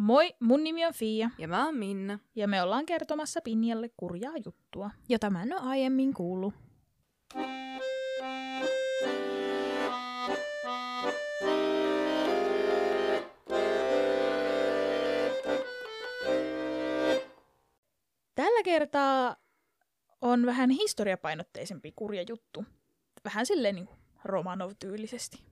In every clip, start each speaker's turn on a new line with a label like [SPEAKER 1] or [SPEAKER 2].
[SPEAKER 1] Moi, mun nimi on Fia
[SPEAKER 2] Ja mä oon Minna.
[SPEAKER 1] ja me ollaan kertomassa Pinjalle kurjaa juttua.
[SPEAKER 3] jota mä en ole aiemmin kuullut.
[SPEAKER 1] Tällä kertaa on vähän historiapainotteisempi kurja juttu. Vähän silleen niin Romanov-tyylisesti.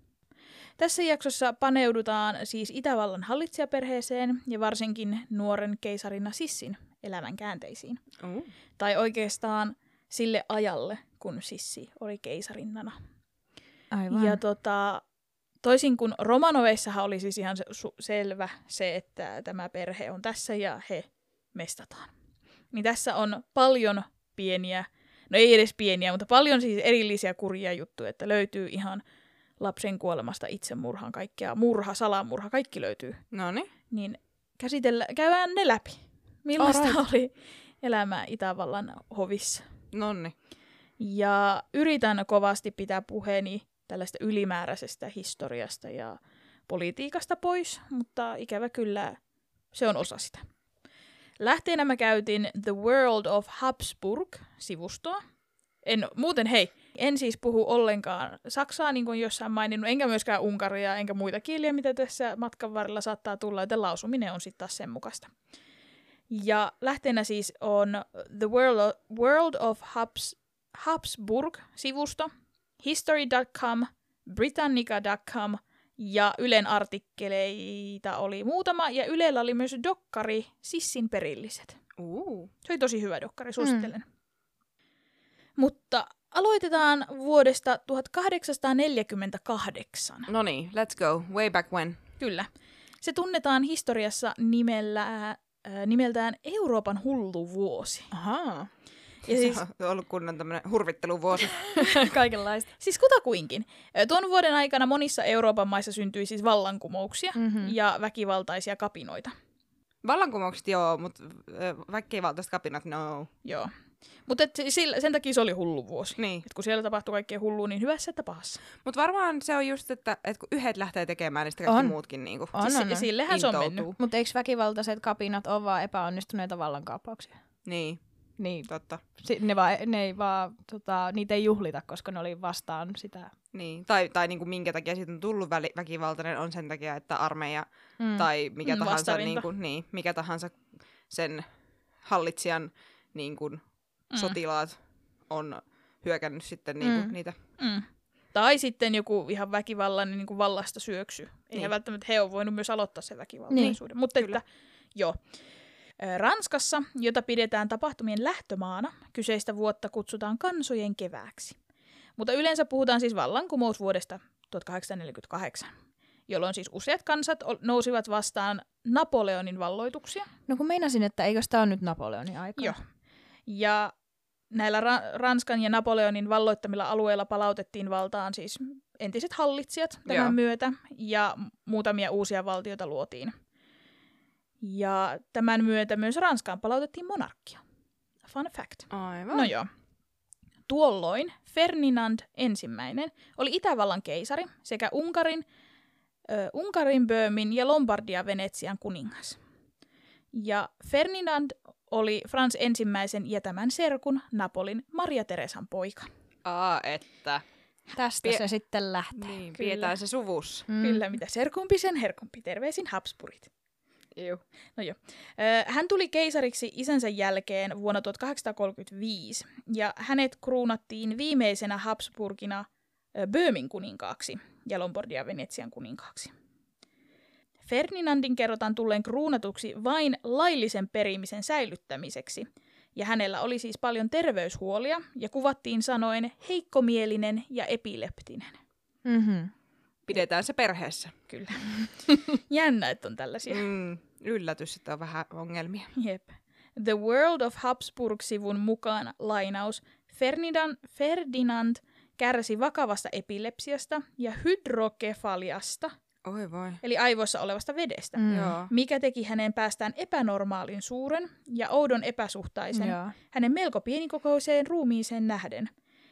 [SPEAKER 1] Tässä jaksossa paneudutaan siis Itävallan hallitsijaperheeseen ja varsinkin nuoren keisarina Sissin elämän käänteisiin.
[SPEAKER 2] Uh.
[SPEAKER 1] Tai oikeastaan sille ajalle, kun Sissi oli keisarinnana.
[SPEAKER 3] Aivan.
[SPEAKER 1] Ja tota, toisin kuin Romanoveissahan oli siis ihan su- selvä se, että tämä perhe on tässä ja he mestataan. Niin tässä on paljon pieniä, no ei edes pieniä, mutta paljon siis erillisiä kurjia juttuja, että löytyy ihan lapsen kuolemasta itsemurhaan kaikkea, murha, salamurha, kaikki löytyy.
[SPEAKER 2] No niin.
[SPEAKER 1] Niin käsitellä, käydään ne läpi. Millaista
[SPEAKER 3] Alright.
[SPEAKER 1] oli elämää Itävallan hovissa.
[SPEAKER 2] Nonni.
[SPEAKER 1] Ja yritän kovasti pitää puheeni tällaista ylimääräisestä historiasta ja politiikasta pois, mutta ikävä kyllä se on osa sitä. Lähteenä mä käytin The World of Habsburg-sivustoa. En, muuten hei, en siis puhu ollenkaan saksaa, niin kuin jossain maininnut, enkä myöskään unkaria, enkä muita kieliä, mitä tässä matkan varrella saattaa tulla, joten lausuminen on sitten taas sen mukaista. Ja lähteenä siis on The World of, World of Habs, Habsburg-sivusto, history.com, britannica.com ja Ylen artikkeleita oli muutama, ja Ylellä oli myös dokkari Sissin perilliset.
[SPEAKER 2] Uh.
[SPEAKER 1] Se oli tosi hyvä dokkari, suosittelen. Mm. Mutta aloitetaan vuodesta 1848.
[SPEAKER 2] No niin, let's go. Way back when.
[SPEAKER 1] Kyllä. Se tunnetaan historiassa nimellä, äh, nimeltään Euroopan hullu vuosi.
[SPEAKER 3] Ahaa.
[SPEAKER 1] Ja siis,
[SPEAKER 2] Se on ollut kunnon tämmönen hurvitteluvuosi.
[SPEAKER 3] Kaikenlaista.
[SPEAKER 1] siis kutakuinkin. Tuon vuoden aikana monissa Euroopan maissa syntyi siis vallankumouksia
[SPEAKER 3] Mm-hmm.
[SPEAKER 1] ja väkivaltaisia kapinoita.
[SPEAKER 2] Vallankumoukset joo, mutta väkivaltaiset kapinat no.
[SPEAKER 1] Joo. Mutta sen takia se oli hullu vuosi.
[SPEAKER 2] Niin.
[SPEAKER 1] Et kun siellä tapahtui kaikkea hullua, niin hyvässä että pahassa.
[SPEAKER 2] Mutta varmaan se on just, että, että kun yhdet lähtee tekemään, niin sitten kaikki
[SPEAKER 3] On.
[SPEAKER 2] muutkin niinku
[SPEAKER 3] On,
[SPEAKER 1] siis
[SPEAKER 3] on, on.
[SPEAKER 1] Sillehän se on
[SPEAKER 2] intoutuu.
[SPEAKER 1] mennyt.
[SPEAKER 3] Mutta eikö väkivaltaiset kapinat ole vaan epäonnistuneita vallankaappauksia?
[SPEAKER 2] Niin,
[SPEAKER 3] Niin.
[SPEAKER 2] totta.
[SPEAKER 3] Si- ne, vaan, ne ei vaan, tota, niitä ei juhlita, koska ne oli vastaan sitä.
[SPEAKER 2] Niin. Tai, tai niinku minkä takia siitä on tullut väli, väkivaltainen on sen takia, että armeija
[SPEAKER 3] Mm.
[SPEAKER 2] tai mikä
[SPEAKER 1] Mm,
[SPEAKER 2] tahansa,
[SPEAKER 1] vastarinta.
[SPEAKER 2] niin kuin, mikä tahansa sen hallitsijan niin kuin,
[SPEAKER 1] Mm.
[SPEAKER 2] sotilaat on hyökännyt sitten niin kuin,
[SPEAKER 3] Mm.
[SPEAKER 2] niitä.
[SPEAKER 1] Mm. Tai sitten joku ihan väkivallan niin kuin vallasta syöksy. Eihän
[SPEAKER 2] Niin.
[SPEAKER 1] välttämättä he on voinut myös aloittaa sen väkivaltaisuuden. Niin. Mutta
[SPEAKER 2] Kyllä.
[SPEAKER 1] että, joo. Ranskassa, jota pidetään tapahtumien lähtömaana, kyseistä vuotta kutsutaan kansojen kevääksi. Mutta yleensä puhutaan siis vallankumousvuodesta 1848, jolloin siis useat kansat nousivat vastaan Napoleonin valloituksia.
[SPEAKER 3] No kun meinasin, että eikö tämä ole nyt Napoleonin aika?
[SPEAKER 1] Joo. Ja näillä Ra- Ranskan ja Napoleonin valloittamilla alueilla palautettiin valtaan siis entiset hallitsijat tämän
[SPEAKER 2] Joo.
[SPEAKER 1] myötä ja muutamia uusia valtioita luotiin. Ja tämän myötä myös Ranskaan palautettiin monarkia. Fun fact.
[SPEAKER 2] Aivan.
[SPEAKER 1] No joo. Tuolloin Ferdinand ensimmäinen oli Itävallan keisari sekä Unkarin, ö, Unkarin, Böömin ja Lombardia Venetsian kuningas. Ja Ferdinand oli Frans ensimmäisen ja tämän serkun Napolin Maria Teresan poika.
[SPEAKER 2] Aa, että.
[SPEAKER 3] Tästä
[SPEAKER 2] Pie-
[SPEAKER 3] se sitten lähtee.
[SPEAKER 2] Niin,
[SPEAKER 1] Kyllä.
[SPEAKER 2] pidetään se suvus.
[SPEAKER 3] Mm.
[SPEAKER 1] Kyllä, mitä serkumpi sen herkumpi. Terveisin Habsburgit.
[SPEAKER 2] Juu.
[SPEAKER 1] No joo. Hän tuli keisariksi isänsä jälkeen vuonna 1835 ja hänet kruunattiin viimeisenä Habsburgina Böömin kuninkaaksi ja Lombardia Venetsian kuninkaaksi. Ferdinandin kerrotaan tulleen kruunatuksi vain laillisen perimisen säilyttämiseksi, ja hänellä oli siis paljon terveyshuolia ja kuvattiin sanoen heikkomielinen ja epileptinen.
[SPEAKER 3] Mm-hmm.
[SPEAKER 2] Pidetään se perheessä.
[SPEAKER 1] Kyllä. Jännä, että on tällaisia.
[SPEAKER 2] Mm, yllätys, että on vähän ongelmia.
[SPEAKER 1] Jep. The World of Habsburg-sivun mukaan lainaus Ferdinand, Ferdinand kärsi vakavasta epilepsiasta ja hydrokefaliasta,
[SPEAKER 2] Oi voi.
[SPEAKER 1] eli aivoissa olevasta vedestä,
[SPEAKER 3] Mm.
[SPEAKER 2] Joo.
[SPEAKER 1] mikä teki hänen päästään epänormaalin suuren ja oudon epäsuhtaisen
[SPEAKER 3] Joo.
[SPEAKER 1] hänen melko pienikokoiseen ruumiiseen nähden.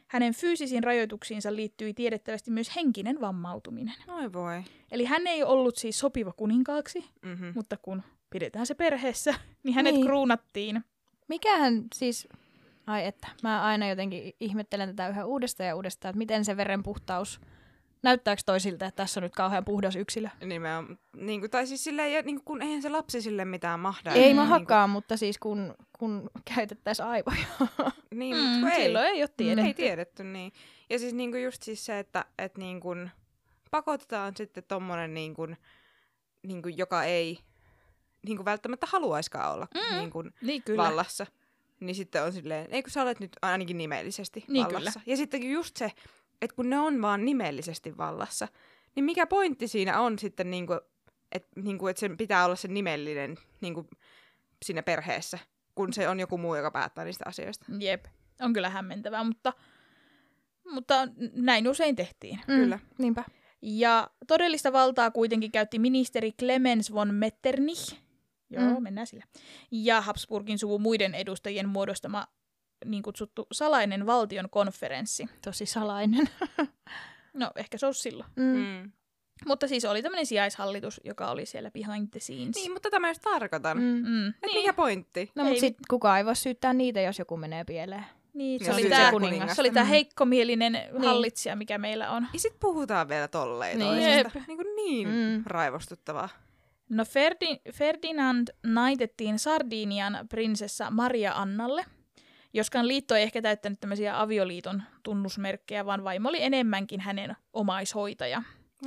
[SPEAKER 1] Hänen fyysisiin rajoituksiinsa liittyi tiedettävästi myös henkinen vammautuminen.
[SPEAKER 2] Oi voi.
[SPEAKER 1] Eli hän ei ollut siis sopiva kuninkaaksi,
[SPEAKER 2] Mm-hmm.
[SPEAKER 1] mutta kun pidetään se perheessä, niin hänet
[SPEAKER 3] Niin.
[SPEAKER 1] kruunattiin.
[SPEAKER 3] Mikähän siis, ai että, mä aina jotenkin ihmettelen tätä yhä uudestaan ja uudestaan, että miten se veren puhtaus, näyttääkö toisilta, että tässä on nyt kauhean puhdas yksilö?
[SPEAKER 2] Nimenomaan, niin kuin, tai siis silleen, ja, niin kuin, kun eihän se lapsi sille mitään mahda.
[SPEAKER 3] Ei
[SPEAKER 2] Niin
[SPEAKER 3] mä
[SPEAKER 2] kuin-
[SPEAKER 3] hakkaa, mutta siis kun, kun käytettäisiin aivoja.
[SPEAKER 2] Niin,
[SPEAKER 1] Mm,
[SPEAKER 2] mutta kun ei.
[SPEAKER 1] silloin ei ole tiedetty.
[SPEAKER 2] Ei tiedetty, niin. Ja siis niinku just siis se, että et niinku pakotetaan sitten tommonen niinku, niinku, joka ei niinku välttämättä haluaiskaan olla
[SPEAKER 1] Mm.
[SPEAKER 2] mm. niinku
[SPEAKER 1] Niin kyllä.
[SPEAKER 2] vallassa. Niin sitten on silleen, ei kun sä olet nyt ainakin nimellisesti
[SPEAKER 1] Niin
[SPEAKER 2] vallassa. Ja sitten just se, että kun ne on vaan nimellisesti vallassa, niin mikä pointti siinä on sitten, niinku, että niinku, et sen pitää olla se nimellinen niinku, siinä perheessä, kun se on joku muu, joka päättää niistä asioista.
[SPEAKER 1] Jep, on kyllä hämmentävää, mutta, mutta näin usein tehtiin.
[SPEAKER 2] Kyllä.
[SPEAKER 3] Niinpä.
[SPEAKER 1] Ja todellista valtaa kuitenkin käytti ministeri Clemens von Metternich, joo, mm.
[SPEAKER 3] Mm.
[SPEAKER 1] mennään sillä, ja Habsburgin suvun muiden edustajien muodostama niin kutsuttu salainen valtion konferenssi.
[SPEAKER 3] Tosi salainen.
[SPEAKER 1] No, ehkä se olisi silloin.
[SPEAKER 3] Mm.
[SPEAKER 2] Mm.
[SPEAKER 1] Mutta siis oli tämmöinen sijaishallitus, joka oli siellä behind the scenes.
[SPEAKER 2] Niin, mutta tämä just tarkoitan. Mm.
[SPEAKER 3] Mm.
[SPEAKER 2] Et
[SPEAKER 1] niin,
[SPEAKER 2] mikä pointti?
[SPEAKER 3] No
[SPEAKER 1] Ei
[SPEAKER 3] mutta sitten kukaan ei voi syyttää niitä, jos joku menee pieleen.
[SPEAKER 1] niin, se, oli tämä,
[SPEAKER 2] se
[SPEAKER 3] kuningas.
[SPEAKER 1] se oli tämä
[SPEAKER 3] Mm.
[SPEAKER 1] heikkomielinen
[SPEAKER 3] Niin.
[SPEAKER 1] hallitsija, mikä meillä on.
[SPEAKER 2] Ja sit puhutaan vielä tolleen
[SPEAKER 3] Niin.
[SPEAKER 2] niin. toisesta. Niin, kuin niin
[SPEAKER 3] Mm.
[SPEAKER 2] mm. raivostuttavaa.
[SPEAKER 1] No Ferdi- Ferdinand naitettiin Sardinian prinsessa Maria Annalle, joskaan liitto ei ehkä täyttänyt tämmöisiä avioliiton tunnusmerkkejä, vaan vaimo oli enemmänkin hänen omaishoitaja.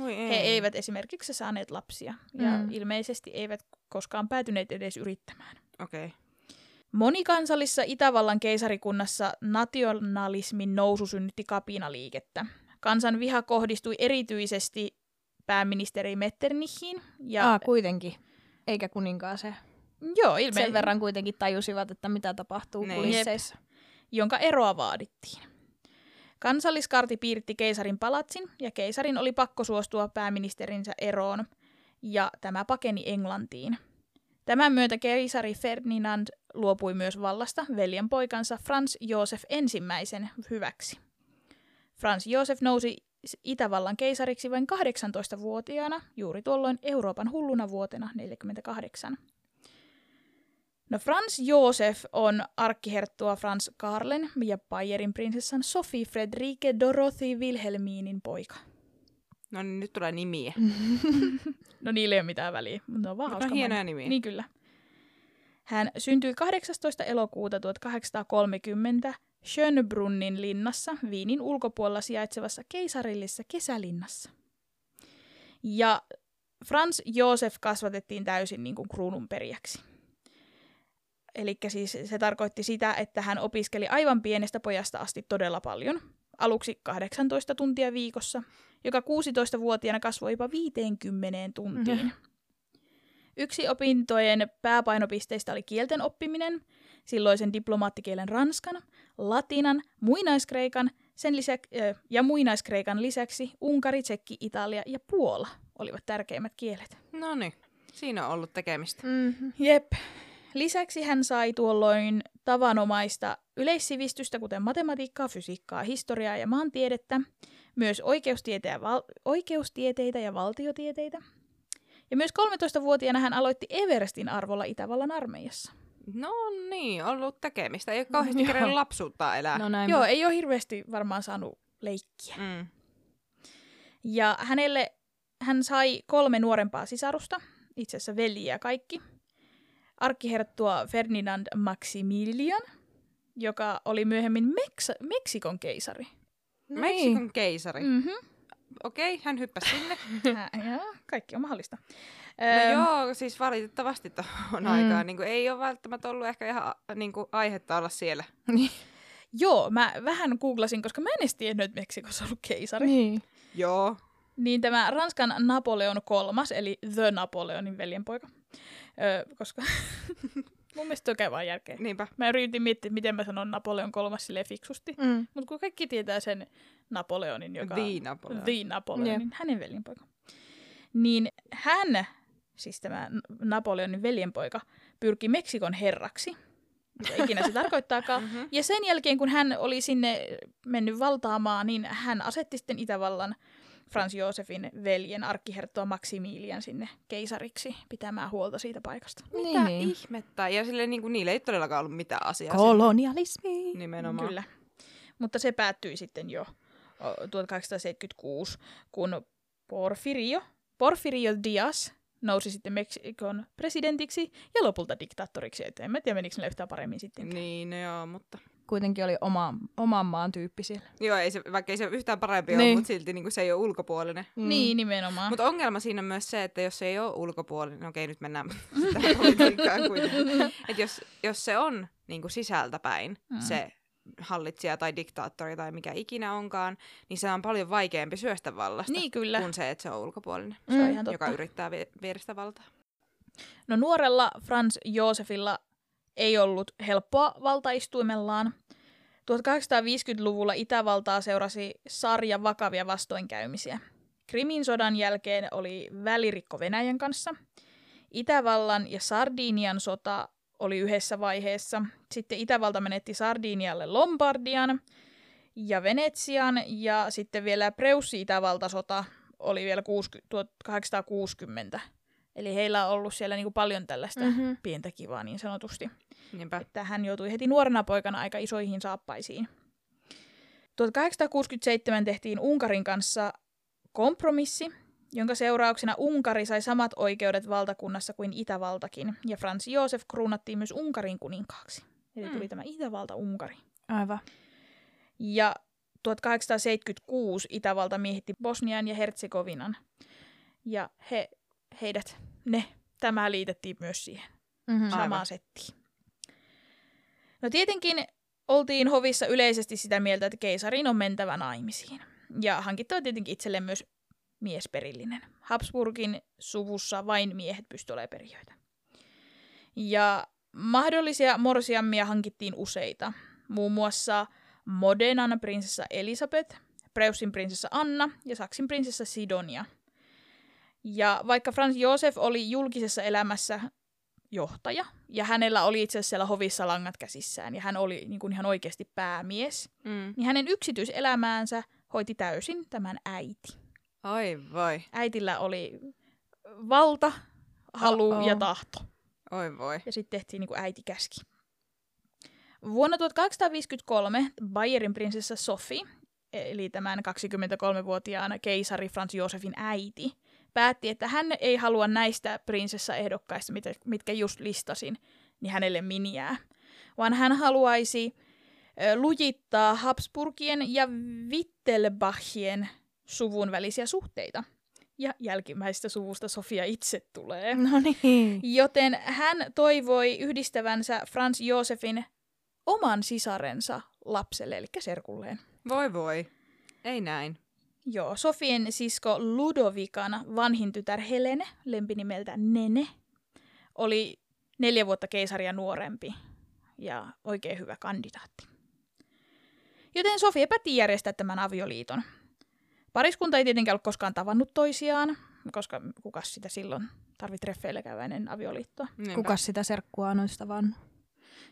[SPEAKER 2] Ei.
[SPEAKER 1] He eivät esimerkiksi saaneet lapsia ja
[SPEAKER 3] Mm.
[SPEAKER 1] ilmeisesti eivät koskaan päätyneet edes yrittämään.
[SPEAKER 2] Okei. Okay.
[SPEAKER 1] Monikansallisessa Itävallan keisarikunnassa nationalismin nousu synnytti kapinaliikettä. Kansan viha kohdistui erityisesti pääministeri Metternichiin. Ja,
[SPEAKER 3] Aa, kuitenkin. Eikä kuninkaaseen.
[SPEAKER 1] Joo, ilme-
[SPEAKER 3] Sen verran kuitenkin tajusivat, että mitä tapahtuu
[SPEAKER 2] Niin.
[SPEAKER 3] kulisseissa.
[SPEAKER 1] jonka eroa vaadittiin. Kansalliskarti piiritti keisarin palatsin ja keisarin oli pakko suostua pääministerinsä eroon ja tämä pakeni Englantiin. Tämän myötä keisari Ferdinand luopui myös vallasta veljen poikansa Franz Josef ensimmäisen hyväksi. Franz Josef nousi Itävallan keisariksi vain 18-vuotiaana, juuri tuolloin Euroopan hulluna vuotena 48. No Franz Josef on arkkiherttua Franz Karlen ja Bayerin prinsessan Sophie Friederike Dorothy Wilhelminin poika.
[SPEAKER 2] No niin, nyt tulee nimiä.
[SPEAKER 1] No niillä ei ole mitään väliä, mutta ne on vaan
[SPEAKER 2] on hienoja nimiä.
[SPEAKER 1] Niin kyllä. Hän syntyi 18. elokuuta 1830 Schönbrunnin linnassa Viinin ulkopuolella sijaitsevassa keisarillisessa kesälinnassa. Ja Franz Josef kasvatettiin täysin niin kuin kruununperijäksi. Eli siis se tarkoitti sitä, että hän opiskeli aivan pienestä pojasta asti todella paljon. Aluksi 18 tuntia viikossa, joka 16-vuotiaana kasvoi jopa 50 tuntiin.
[SPEAKER 3] Mhm.
[SPEAKER 1] Yksi opintojen pääpainopisteistä oli kielten oppiminen, silloisen diplomaattikielen ranskan, latinan, muinaiskreikan sen lisäksi, ja muinaiskreikan lisäksi Unkari, Tsekki, Italia ja Puola olivat tärkeimmät kielet.
[SPEAKER 2] No niin, siinä on ollut tekemistä.
[SPEAKER 3] Mm-hmm.
[SPEAKER 1] Jep. Lisäksi hän sai tuolloin tavanomaista yleissivistystä, kuten matematiikkaa, fysiikkaa, historiaa ja maantiedettä, myös oikeustieteitä ja, val- oikeustieteitä ja valtiotieteitä. Ja myös 13-vuotiaana hän aloitti Everestin arvolla Itävallan armeijassa.
[SPEAKER 2] No niin, ollut tekemistä. Ei ole kauheasti
[SPEAKER 3] Joo.
[SPEAKER 2] kerennyt lapsuutta elää.
[SPEAKER 3] No näin.
[SPEAKER 1] Joo, ei ole hirveästi varmaan saanut leikkiä.
[SPEAKER 2] Mm.
[SPEAKER 1] Ja hänelle hän sai kolme nuorempaa sisarusta, itse asiassa veljiä kaikki. Arkkiherttua Ferdinand Maximilian, joka oli myöhemmin Meksa- Meksikon keisari.
[SPEAKER 2] Meksikon keisari. Mm.
[SPEAKER 1] Mm-hmm.
[SPEAKER 2] Okei, okay, hän hyppäsi sinne.
[SPEAKER 1] ja, kaikki on mahdollista.
[SPEAKER 2] No
[SPEAKER 1] Öm,
[SPEAKER 2] joo, siis valitettavasti tuohon
[SPEAKER 3] Mm.
[SPEAKER 2] aikaan niin kuin, ei ole välttämättä ollut ehkä ihan niin kuin, aihetta olla siellä.
[SPEAKER 1] joo, mä vähän googlasin, koska mä en edes tiennyt, että Meksikossa on ollut keisari. Niin.
[SPEAKER 3] Niin.
[SPEAKER 2] Joo.
[SPEAKER 1] niin tämä Ranskan Napoleon kolmas, eli The Napoleonin veljenpoika. Öö, koska mun mielestä toi käy vaan järkeä.
[SPEAKER 2] Niinpä.
[SPEAKER 1] Mä yritin miettiä, miten mä sanon Napoleon kolmas silleen fiksusti.
[SPEAKER 3] Mm.
[SPEAKER 1] Mutta kun kaikki tietää sen Napoleonin, joka
[SPEAKER 2] The Napoleon.
[SPEAKER 1] The Napoleonin,
[SPEAKER 3] Jep.
[SPEAKER 1] hänen veljenpoika. Niin hän, siis tämä Napoleonin veljenpoika, pyrki Meksikon herraksi. mitä ikinä se tarkoittaakaan.
[SPEAKER 2] Mhm.
[SPEAKER 1] Ja sen jälkeen, kun hän oli sinne mennyt valtaamaan, niin hän asetti sitten Itävallan Franz Josefin veljen arkkiherttoa Maximilian sinne keisariksi pitämään huolta siitä paikasta.
[SPEAKER 2] Mitä
[SPEAKER 3] Niin.
[SPEAKER 2] ihmettä? Ja silleen niin kuin, niillä ei todellakaan ollut mitään asiaa.
[SPEAKER 3] Kolonialismi.
[SPEAKER 2] Nimenomaan.
[SPEAKER 1] Kyllä. Mutta se päättyi sitten jo o, 1876, kun Porfirio, Porfirio Diaz nousi sitten Meksikon presidentiksi ja lopulta diktaattoriksi. Et en mä tiedä, menikö ne yhtään paremmin sitten.
[SPEAKER 2] Niin, no joo, mutta...
[SPEAKER 3] Kuitenkin oli oma, oman maan tyyppi siellä.
[SPEAKER 2] Joo, ei se, vaikka ei se yhtään parempi
[SPEAKER 3] Niin.
[SPEAKER 2] ole, mutta silti niin kuin, se ei ole ulkopuolinen.
[SPEAKER 1] Mm. Niin, nimenomaan.
[SPEAKER 2] Mutta ongelma siinä on myös se, että jos se ei ole ulkopuolinen, no okei nyt mennään tähän politiikkaan kuitenkin, että jos, jos se on niin kuin sisältäpäin
[SPEAKER 1] Mm.
[SPEAKER 2] mm. se hallitsija tai diktaattori tai mikä ikinä onkaan, niin se on paljon vaikeampi syöstä vallasta
[SPEAKER 1] Niin kyllä,
[SPEAKER 2] kuin se, että se on ulkopuolinen,
[SPEAKER 1] se on
[SPEAKER 3] Mm.
[SPEAKER 1] ihan totta.
[SPEAKER 2] joka yrittää vie- viedä sitä valtaa.
[SPEAKER 1] No nuorella Franz Josefilla ei ollut helppoa valtaistuimellaan. 1850-luvulla Itävaltaa seurasi sarja vakavia vastoinkäymisiä. Krimin sodan jälkeen oli välirikko Venäjän kanssa. Itävallan ja Sardinian sota oli yhdessä vaiheessa. Sitten Itävalta menetti Sardinialle Lombardian ja Venetsian ja sitten vielä Preussi-Itävalta-sota oli vielä 60, 1860. Eli heillä on ollut siellä niinku paljon tällaista
[SPEAKER 3] Mhm.
[SPEAKER 1] pientä kivaa niin sanotusti.
[SPEAKER 2] Niinpä.
[SPEAKER 1] Että hän joutui heti nuorena poikana aika isoihin saappaisiin. 1867 tehtiin Unkarin kanssa kompromissi, jonka seurauksena Unkari sai samat oikeudet valtakunnassa kuin Itävaltakin, ja Franz Josef kruunattiin myös Unkarin kuninkaaksi. Eli tuli
[SPEAKER 2] Mm.
[SPEAKER 1] tämä Itävalta-Unkari.
[SPEAKER 3] Aivan.
[SPEAKER 1] Ja 1876 Itävalta miehitti Bosnian ja Herzegovinan. Ja he, heidät, ne, tämä liitettiin myös siihen
[SPEAKER 3] Mm-hmm.
[SPEAKER 2] Aivan.
[SPEAKER 1] samaan settiin. No tietenkin oltiin hovissa yleisesti sitä mieltä, että keisarin on mentävä naimisiin. Ja hankittava tietenkin itselleen myös miesperillinen. Habsburgin suvussa vain miehet pystyivät olemaan perijöitä. Ja mahdollisia morsiammia hankittiin useita. Muun muassa Modenan prinsessa Elisabeth, Preussin prinsessa Anna ja Saksin prinsessa Sidonia. Ja vaikka Franz Josef oli julkisessa elämässä johtaja, ja hänellä oli itse asiassa siellä hovissa langat käsissään, ja hän oli niin kuin ihan oikeasti päämies,
[SPEAKER 2] Mm.
[SPEAKER 1] niin hänen yksityiselämäänsä hoiti täysin tämän äiti.
[SPEAKER 2] Ai vai,
[SPEAKER 1] Äitillä oli valta, halu
[SPEAKER 3] Uh-oh.
[SPEAKER 1] ja tahto.
[SPEAKER 2] oi voi.
[SPEAKER 1] Ja sitten tehtiin niin kuin äiti käski. Vuonna 1853 Bayerin prinsessa Sophie, eli tämän 23-vuotiaan keisari Franz Josefin äiti, päätti, että hän ei halua näistä prinsessaehdokkaista, mitkä just listasin, niin hänelle miniää, vaan hän haluaisi lujittaa Habsburgien ja Wittelbachien suvun välisiä suhteita. Ja jälkimmäisestä suvusta Sofia itse tulee.
[SPEAKER 3] No niin.
[SPEAKER 1] Joten hän toivoi yhdistävänsä Franz Josefin oman sisarensa lapselle, eli serkulleen.
[SPEAKER 2] Voi voi. Ei näin.
[SPEAKER 1] Joo, Sofien sisko Ludovikan vanhin tytär Helene, lempinimeltä Nene, oli neljä vuotta keisaria nuorempi ja oikein hyvä kandidaatti. Joten Sofia päätti järjestää tämän avioliiton. Pariskunta ei tietenkään ollut koskaan tavannut toisiaan, koska kukas sitä silloin tarvitsi treffeillä käydä ennen avioliittoa.
[SPEAKER 2] Niinpä.
[SPEAKER 3] Kuka sitä serkkua on noista vannut?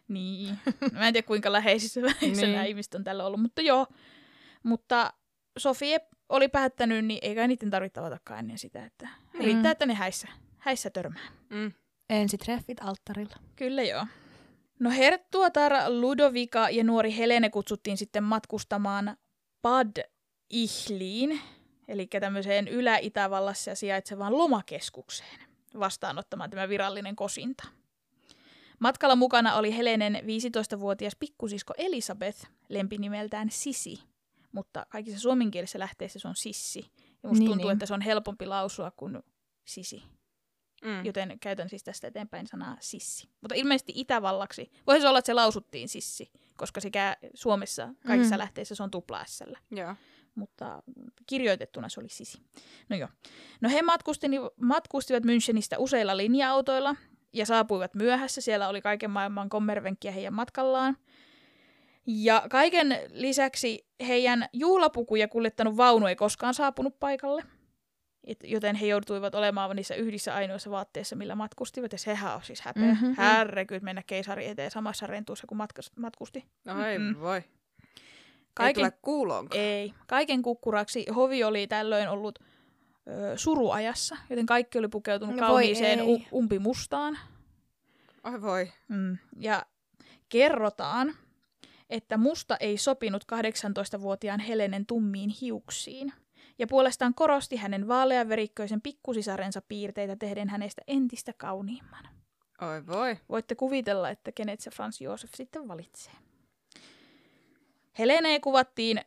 [SPEAKER 1] Niin. Mä en tiedä kuinka läheisissä välissä niin.
[SPEAKER 3] Niin.
[SPEAKER 1] nämä ihmiset on tällä ollut, mutta joo. Mutta Sofie oli päättänyt, niin eikä niiden tarvitse tavatakaan ennen sitä, että
[SPEAKER 3] Mm.
[SPEAKER 1] riittää, että ne häissä, häissä törmää.
[SPEAKER 2] Mm.
[SPEAKER 3] Ensitreffit alttarilla.
[SPEAKER 1] Kyllä joo. No herttuatar Ludovica ja nuori Helene kutsuttiin sitten matkustamaan Bad Ihliin, eli tämmöiseen Ylä-Itävallassa sijaitsevaan lomakeskukseen, vastaanottamaan tämä virallinen kosinta. Matkalla mukana oli Helenen 15-vuotias pikkusisko Elisabeth, lempinimeltään Sisi, mutta kaikissa suomenkielisessä lähteissä se on Sissi. Ja musta
[SPEAKER 3] Niin,
[SPEAKER 1] tuntuu,
[SPEAKER 3] niin.
[SPEAKER 1] että se on helpompi lausua kuin Sisi
[SPEAKER 2] Mm.
[SPEAKER 1] joten käytän siis tästä eteenpäin sanaa sissi. Mutta ilmeisesti Itävallaksi, voisi olla, että se lausuttiin sissi, koska sekä Suomessa kaikissa
[SPEAKER 3] Mm.
[SPEAKER 1] lähteissä se on tupla
[SPEAKER 2] Joo.
[SPEAKER 1] mutta kirjoitettuna se oli sisi. No joo. No he matkusti- matkustivat Münchenistä useilla linja-autoilla ja saapuivat myöhässä. Siellä oli kaiken maailman kommervenkkiä heidän matkallaan. Ja kaiken lisäksi heidän juhlapukuja kuljettanut vaunu ei koskaan saapunut paikalle. Et, joten he joutuivat olemaan niissä yhdissä ainoissa vaatteissa, millä matkustivat. Ja sehän on siis häpeä.
[SPEAKER 3] Mhm.
[SPEAKER 1] Mm-hmm. Härrekyt mennä keisari eteen samassa rentuussa, kun matkas, matkusti.
[SPEAKER 2] No ei
[SPEAKER 1] Mm-mm.
[SPEAKER 2] voi. Kaiken... Ei kuuloonkaan.
[SPEAKER 1] ei. Kaiken kukkuraksi hovi oli tällöin ollut ö, suruajassa, joten kaikki oli pukeutunut
[SPEAKER 3] No
[SPEAKER 1] kauniiseen u- umpimustaan.
[SPEAKER 2] Oi voi.
[SPEAKER 1] Mm. Ja kerrotaan, että musta ei sopinut 18-vuotiaan Helenen tummiin hiuksiin. Ja puolestaan korosti hänen vaaleanverikköisen pikkusisarensa piirteitä tehden hänestä entistä kauniimman.
[SPEAKER 2] Oi voi.
[SPEAKER 1] Voitte kuvitella, että kenet se Frans Josef sitten valitsee. Helenee kuvattiin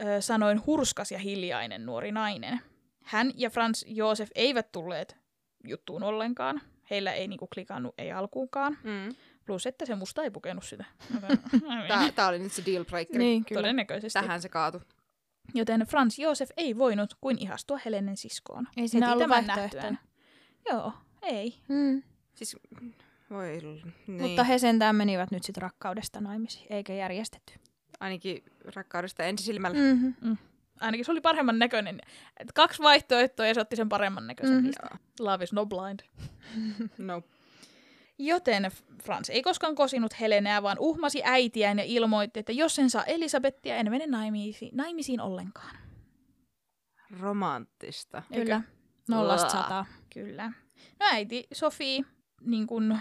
[SPEAKER 1] ö, sanoin hurskas ja hiljainen nuori nainen. Hän ja Frans Josef eivät tulleet juttuun ollenkaan. Heillä ei niinku klikannut, ei alkuunkaan.
[SPEAKER 2] Mm.
[SPEAKER 1] Plus, että se musta ei pukenut sitä.
[SPEAKER 2] Tää, tää oli nyt se deal breaker.
[SPEAKER 3] Niin, kyllä.
[SPEAKER 1] Todennäköisesti.
[SPEAKER 2] Tähän se kaatu.
[SPEAKER 1] Joten Frans Josef ei voinut kuin ihastua Helenen siskoon.
[SPEAKER 3] Ei
[SPEAKER 1] Heti
[SPEAKER 3] ollut
[SPEAKER 1] nähtyään. Joo, ei.
[SPEAKER 3] Mm.
[SPEAKER 2] Siis, voi, niin.
[SPEAKER 3] Mutta he sentään menivät nyt sitten rakkaudesta naimisiin, eikä järjestetty.
[SPEAKER 2] Ainakin rakkaudesta ensisilmällä.
[SPEAKER 3] Mm-hmm.
[SPEAKER 1] Ainakin se oli paremman näköinen. Et kaksi vaihtoehtoa ja se otti sen paremman näköisen.
[SPEAKER 3] Mhm.
[SPEAKER 1] Mm-hmm. Love is no blind.
[SPEAKER 2] No.
[SPEAKER 1] Joten Frans ei koskaan kosinut Helenää, vaan uhmasi äitiään ja ilmoitti, että jos en saa Elisabettia, en mene naimisiin, naimisiin ollenkaan.
[SPEAKER 2] Romanttista.
[SPEAKER 3] Kyllä. Nollasta sataa.
[SPEAKER 1] Kyllä. No äiti Sofi niin kun,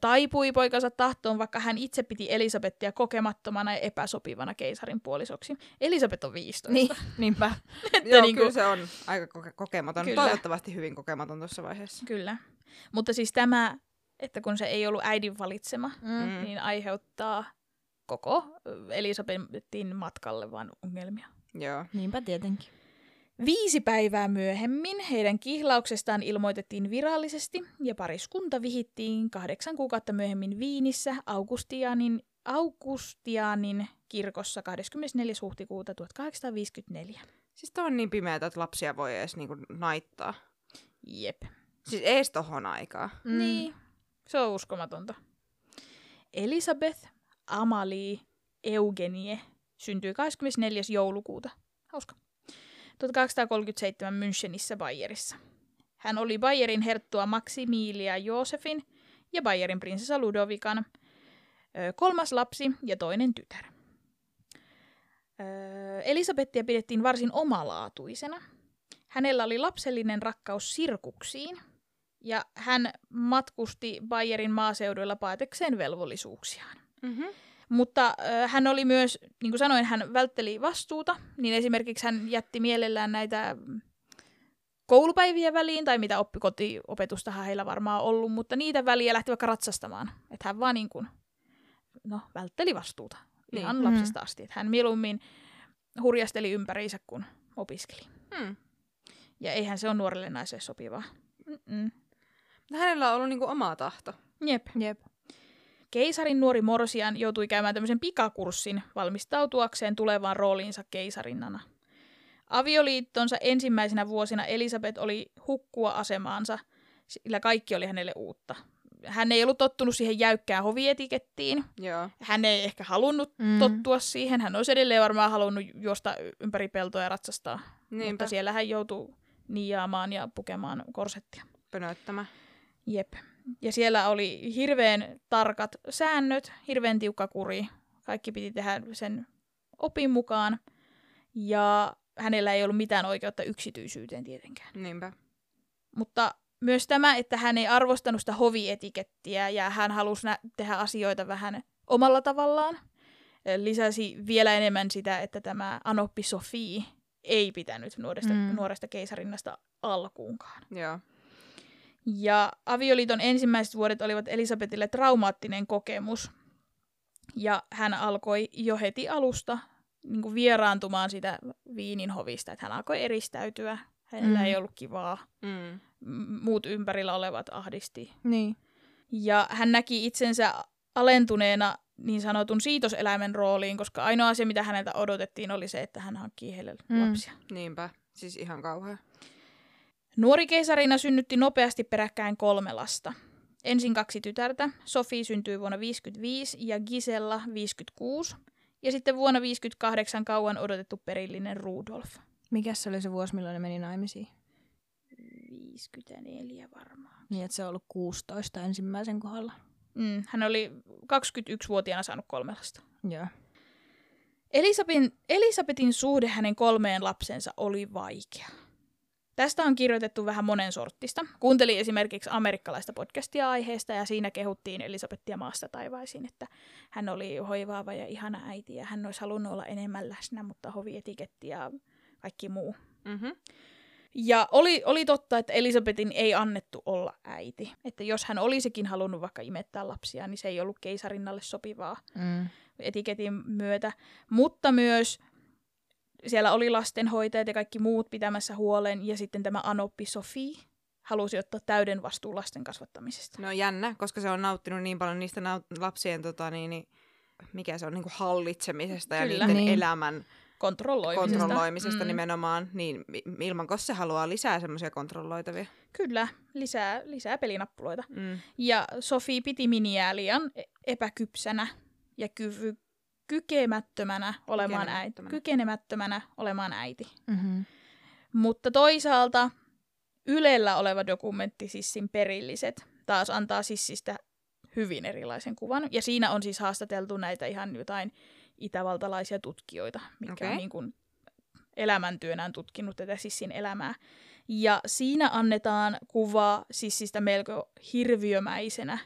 [SPEAKER 1] taipui poikansa tahtoon, vaikka hän itse piti Elisabettia kokemattomana ja epäsopivana keisarin puolisoksi. Elisabet on 15.
[SPEAKER 3] Niin, niinpä.
[SPEAKER 1] Että
[SPEAKER 2] Joo,
[SPEAKER 1] niinku-
[SPEAKER 2] kyllä se on aika koke- kokematon.
[SPEAKER 1] Kyllä.
[SPEAKER 2] Toivottavasti hyvin kokematon tuossa vaiheessa.
[SPEAKER 1] Kyllä. Mutta siis tämä, että kun se ei ollut äidin valitsema,
[SPEAKER 3] Mm.
[SPEAKER 2] Mm.
[SPEAKER 1] niin aiheuttaa koko Elisabetin matkalle vaan ongelmia.
[SPEAKER 2] Joo.
[SPEAKER 3] Niinpä tietenkin.
[SPEAKER 1] Viisi päivää myöhemmin heidän kihlauksestaan ilmoitettiin virallisesti ja pariskunta vihittiin kahdeksan kuukautta myöhemmin Viinissä Augustianin, Augustianin kirkossa 24. huhtikuuta 1854.
[SPEAKER 2] Siis toi on niin pimeätä, että lapsia voi edes niinku naittaa.
[SPEAKER 1] Jep.
[SPEAKER 2] Siis ees tohon aikaa.
[SPEAKER 1] Mm. Niin, se on uskomatonta. Elisabeth Amalie Eugenie syntyi 24. joulukuuta. Hauska. 1837 Münchenissä Bayerissa. Hän oli Bayerin herttua Maximilia Josefin ja Bayerin prinsessa Ludovikan kolmas lapsi ja toinen tytär. Elisabettia pidettiin varsin omalaatuisena. Hänellä oli lapsellinen rakkaus sirkuksiin, ja hän matkusti Bayerin maaseuduilla paetekseen velvollisuuksiaan.
[SPEAKER 2] Mm-hmm.
[SPEAKER 1] Mutta äh, hän oli myös, niin kuin sanoin, hän vältteli vastuuta, niin esimerkiksi hän jätti mielellään näitä mm, koulupäiviä väliin, tai mitä oppikotiopetustahan heillä varmaan ollut, mutta niitä väliä lähti vaikka ratsastamaan. Että hän vaan niin kuin, no, vältteli vastuuta
[SPEAKER 2] Niin.
[SPEAKER 1] ihan
[SPEAKER 3] Mm.
[SPEAKER 1] lapsesta asti. Että hän mieluummin hurjasteli ympäriinsä, kun opiskeli.
[SPEAKER 2] Hmm.
[SPEAKER 1] Ja eihän se ole nuorelle naiselle sopivaa. Mm-mm.
[SPEAKER 2] Hänellä on ollut niinku oma tahto.
[SPEAKER 1] Jep.
[SPEAKER 3] Jep.
[SPEAKER 1] Keisarin nuori Morsian joutui käymään tämmöisen pikakurssin valmistautuakseen tulevaan rooliinsa keisarinnana. Avioliittonsa ensimmäisenä vuosina Elisabeth oli hukkua asemaansa, sillä kaikki oli hänelle uutta. Hän ei ollut tottunut siihen jäykkään hovietikettiin.
[SPEAKER 2] Joo.
[SPEAKER 1] Hän ei ehkä halunnut
[SPEAKER 3] Mm.
[SPEAKER 1] tottua siihen. Hän olisi edelleen varmaan halunnut juosta ympäri peltoa ja ratsastaa.
[SPEAKER 2] Niinpä.
[SPEAKER 1] Mutta siellä hän joutuu niiaamaan ja pukemaan korsettia.
[SPEAKER 2] Pönöttämä.
[SPEAKER 1] Jep. Ja siellä oli hirveän tarkat säännöt, hirveän tiukka kuri. Kaikki piti tehdä sen opin mukaan. Ja hänellä ei ollut mitään oikeutta yksityisyyteen tietenkään.
[SPEAKER 2] Niinpä.
[SPEAKER 1] Mutta myös tämä, että hän ei arvostanut sitä hovietikettiä ja hän halusi nä- tehdä asioita vähän omalla tavallaan, lisäsi vielä enemmän sitä, että tämä Anoppi Sofie ei pitänyt nuoresta,
[SPEAKER 3] Mm.
[SPEAKER 1] mm. nuoresta keisarinnasta alkuunkaan.
[SPEAKER 2] Joo.
[SPEAKER 1] Ja avioliiton ensimmäiset vuodet olivat Elisabetille traumaattinen kokemus. Ja hän alkoi jo heti alusta niin kuin vieraantumaan sitä Viinin hovista, että hän alkoi eristäytyä. Hänellä
[SPEAKER 3] Mm.
[SPEAKER 1] ei ollut kivaa.
[SPEAKER 2] Mm.
[SPEAKER 1] Muut ympärillä olevat ahdisti.
[SPEAKER 3] Niin.
[SPEAKER 1] Ja hän näki itsensä alentuneena niin sanotun siitoseläimen rooliin, koska ainoa asia, mitä häneltä odotettiin, oli se, että hän hankkii heille
[SPEAKER 3] Mm.
[SPEAKER 1] lapsia.
[SPEAKER 2] Niinpä. Siis ihan kauhea.
[SPEAKER 1] Nuori keisarina synnytti nopeasti peräkkäin kolme lasta. Ensin kaksi tytärtä. Sofi syntyi vuonna 55 ja Gisella 56. Ja sitten vuonna 58 kauan odotettu perillinen Rudolf.
[SPEAKER 3] Mikäs se oli se vuosi, milloin ne meni naimisiin?
[SPEAKER 1] 54 varmaan.
[SPEAKER 3] Niin, että se on ollut 16 ensimmäisen kohdalla.
[SPEAKER 1] Mm, hän oli 21-vuotiaana saanut kolme lasta.
[SPEAKER 3] Joo.
[SPEAKER 1] Elisabetin, Elisabetin suhde hänen kolmeen lapsensa oli vaikea. Tästä on kirjoitettu vähän monen sorttista. Kuuntelin esimerkiksi amerikkalaista podcastia aiheesta ja siinä kehuttiin Elisabettia maasta taivaisiin, että hän oli hoivaava ja ihana äiti ja hän olisi halunnut olla enemmän läsnä, mutta hovietiketti ja kaikki muu.
[SPEAKER 2] Mm-hmm.
[SPEAKER 1] Ja oli, oli totta, että Elisabetin ei annettu olla äiti. Että jos hän olisikin halunnut vaikka imettää lapsia, niin se ei ollut keisarinnalle sopivaa
[SPEAKER 3] Mm.
[SPEAKER 1] etiketin myötä. Mutta myös siellä oli lastenhoitajat ja kaikki muut pitämässä huolen. Ja sitten tämä Anoppi Sofi halusi ottaa täyden vastuun lasten kasvattamisesta.
[SPEAKER 2] No jännä, koska se on nauttinut niin paljon niistä naut- lapsien tota, niin, niin, mikä se on, niin kuin hallitsemisesta
[SPEAKER 1] Kyllä.
[SPEAKER 2] ja niiden
[SPEAKER 3] Niin.
[SPEAKER 2] elämän
[SPEAKER 1] Kontrolloimisesta.
[SPEAKER 2] kontrolloimisesta
[SPEAKER 1] Mm.
[SPEAKER 2] nimenomaan, niin ilman se haluaa lisää semmoisia kontrolloitavia.
[SPEAKER 1] Kyllä, lisää, lisää pelinappuloita.
[SPEAKER 2] Mm.
[SPEAKER 1] Ja Sofi piti Miniää liian e- epäkypsänä ja kyvy, kykemättömänä olemaan äiti.
[SPEAKER 2] Kykenemättömänä.
[SPEAKER 1] Olemaan äiti.
[SPEAKER 3] Mm-hmm.
[SPEAKER 1] Mutta toisaalta Ylellä oleva dokumentti Sissin perilliset taas antaa Sissistä hyvin erilaisen kuvan. Ja siinä on siis haastateltu näitä ihan jotain itävaltalaisia tutkijoita, mitkä
[SPEAKER 2] Okei.
[SPEAKER 1] on niin kuin elämäntyönään tutkinut tätä Sissin elämää. Ja siinä annetaan kuva Sissistä melko hirviömäisenä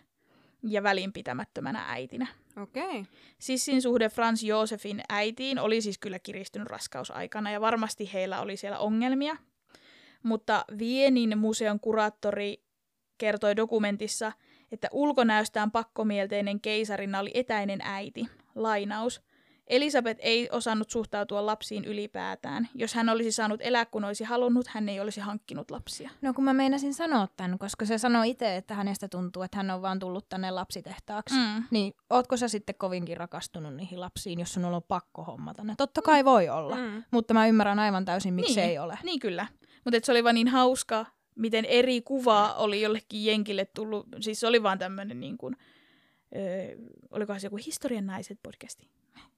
[SPEAKER 1] ja välinpitämättömänä äitinä.
[SPEAKER 2] Okei. Okay.
[SPEAKER 1] Sissin suhde Franz Josefin äitiin oli siis kyllä kiristynyt raskausaikana ja varmasti heillä oli siellä ongelmia. Mutta Vienin museon kuraattori kertoi dokumentissa, että ulkonäöstään pakkomielteinen keisarina oli etäinen äiti. Lainaus. Elisabeth ei osannut suhtautua lapsiin ylipäätään. Jos hän olisi saanut elää kun olisi halunnut, hän ei olisi hankkinut lapsia.
[SPEAKER 3] No kun mä meinasin sanoa tämän, koska se sanoi itse, että hänestä tuntuu, että hän on vaan tullut tänne lapsitehtaaksi.
[SPEAKER 1] Mm.
[SPEAKER 3] Niin ootko sä sitten kovinkin rakastunut niihin lapsiin, jos sun on ollut pakko hommata ne? Totta kai voi olla, mm. Mutta mä ymmärrän aivan täysin, miksi
[SPEAKER 1] Niin.
[SPEAKER 3] ei ole.
[SPEAKER 1] Niin kyllä. Mutta se oli vaan niin hauska, miten eri kuvaa oli jollekin jenkille tullut. Siis se oli vaan tämmöinen niin kuin, öö, olikohan se joku historian naiset podcasti.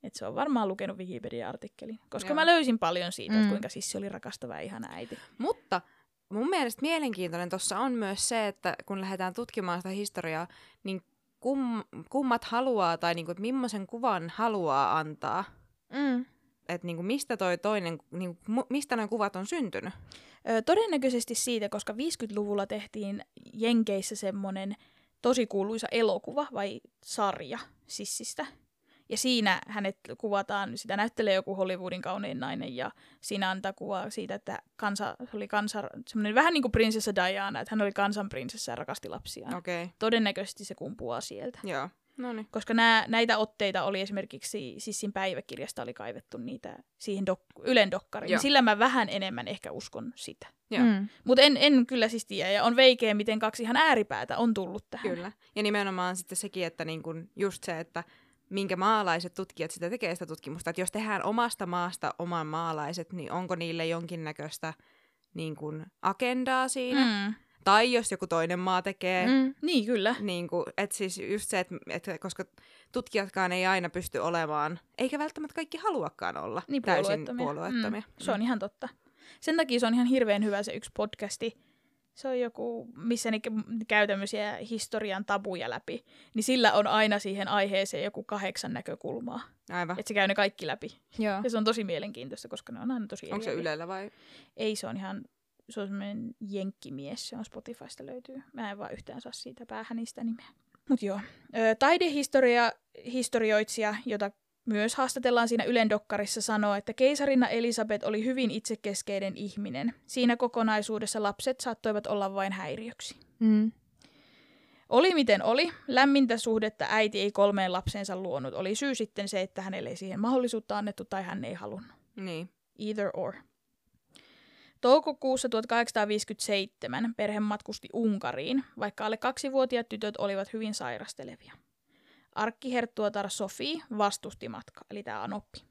[SPEAKER 1] Et se on varmaan lukenut Wikipedia-artikkelin. Koska
[SPEAKER 2] Joo.
[SPEAKER 1] mä löysin paljon siitä,
[SPEAKER 3] Mm.
[SPEAKER 1] että kuinka Sissi oli rakastava ja ihana äiti.
[SPEAKER 2] Mutta mun mielestä mielenkiintoinen tuossa on myös se, että kun lähdetään tutkimaan sitä historiaa, niin kum, kummat haluaa tai niinku, että millaisen kuvan haluaa antaa.
[SPEAKER 3] Mm.
[SPEAKER 2] Että niinku, mistä toi toinen, niinku, mistä noin kuvat on syntynyt.
[SPEAKER 1] Öö, todennäköisesti siitä, koska 50-luvulla tehtiin Jenkeissä semmoinen tosi kuuluisa elokuva vai sarja Sissistä. Ja siinä hänet kuvataan, sitä näyttelee joku Hollywoodin kaunein nainen ja siinä antaa kuvaa siitä, että kansa, oli kansa, semmoinen vähän niin kuin prinsessa Diana, että hän oli kansanprinsessa ja rakasti lapsiaan.
[SPEAKER 2] Okay.
[SPEAKER 1] Todennäköisesti se kumpuaa sieltä.
[SPEAKER 2] joo. No niin.
[SPEAKER 1] Koska nää, näitä otteita oli esimerkiksi Sissin päiväkirjasta oli kaivettu niitä siihen dok- Ylen dokkariin.
[SPEAKER 2] Joo.
[SPEAKER 1] Niin sillä mä vähän enemmän ehkä uskon sitä.
[SPEAKER 2] Joo.
[SPEAKER 3] Mm.
[SPEAKER 1] Mutta en, en kyllä siis tiedä, ja on veikeä, miten kaksi ihan ääripäätä on tullut tähän.
[SPEAKER 2] Kyllä. Ja nimenomaan sitten sekin, että niin kun just se, että minkä maalaiset tutkijat sitä tekee sitä tutkimusta. Että jos tehdään omasta maasta oman maalaiset, niin onko niille jonkinnäköistä niin kun agendaa siinä?
[SPEAKER 1] Mm.
[SPEAKER 2] Tai jos joku toinen maa tekee, mm.
[SPEAKER 3] Mm.
[SPEAKER 1] Niin, kyllä.
[SPEAKER 2] niin kuin, että siis just se, että, että koska tutkijatkaan ei aina pysty olemaan, eikä välttämättä kaikki haluakaan olla
[SPEAKER 1] Niin
[SPEAKER 2] täysin
[SPEAKER 1] puolueettomia.
[SPEAKER 2] puolueettomia.
[SPEAKER 1] Mm. Se on ihan totta. Sen takia se on ihan hirveän hyvä se yksi podcasti. Se on joku, missä ne käy tämmöisiä historian tabuja läpi. Niin sillä on aina siihen aiheeseen joku kahdeksan näkökulmaa.
[SPEAKER 2] Aivan.
[SPEAKER 1] Että se käy ne kaikki läpi.
[SPEAKER 3] Joo.
[SPEAKER 1] Ja se on tosi mielenkiintoista, koska ne on aina tosi
[SPEAKER 2] Onko se. Ylellä vai?
[SPEAKER 1] Ei, se on ihan, se on semmoinen jenkkimies, se on Spotifysta löytyy. Mä en vaan yhtään saa siitä päähän niistä nimeä. Mut joo. Ö, taidehistoria, historioitsija, jota myös haastatellaan siinä Ylen dokkarissa, sanoo, että keisarina Elisabeth oli hyvin itsekeskeinen ihminen. Siinä kokonaisuudessa lapset saattoivat olla vain häiriöksi.
[SPEAKER 3] Mm.
[SPEAKER 1] Oli miten oli, lämmintä suhdetta äiti ei kolmeen lapseensa luonut. Oli syy sitten se, että hänelle ei siihen mahdollisuutta annettu tai hän ei halunnut.
[SPEAKER 2] Niin.
[SPEAKER 1] Either or. Toukokuussa 1857 perhe matkusti Unkariin, vaikka alle kaksivuotiaat tytöt olivat hyvin sairastelevia. Arkkiherttuatar Sofi vastusti matkaa, eli tämä Anoppi.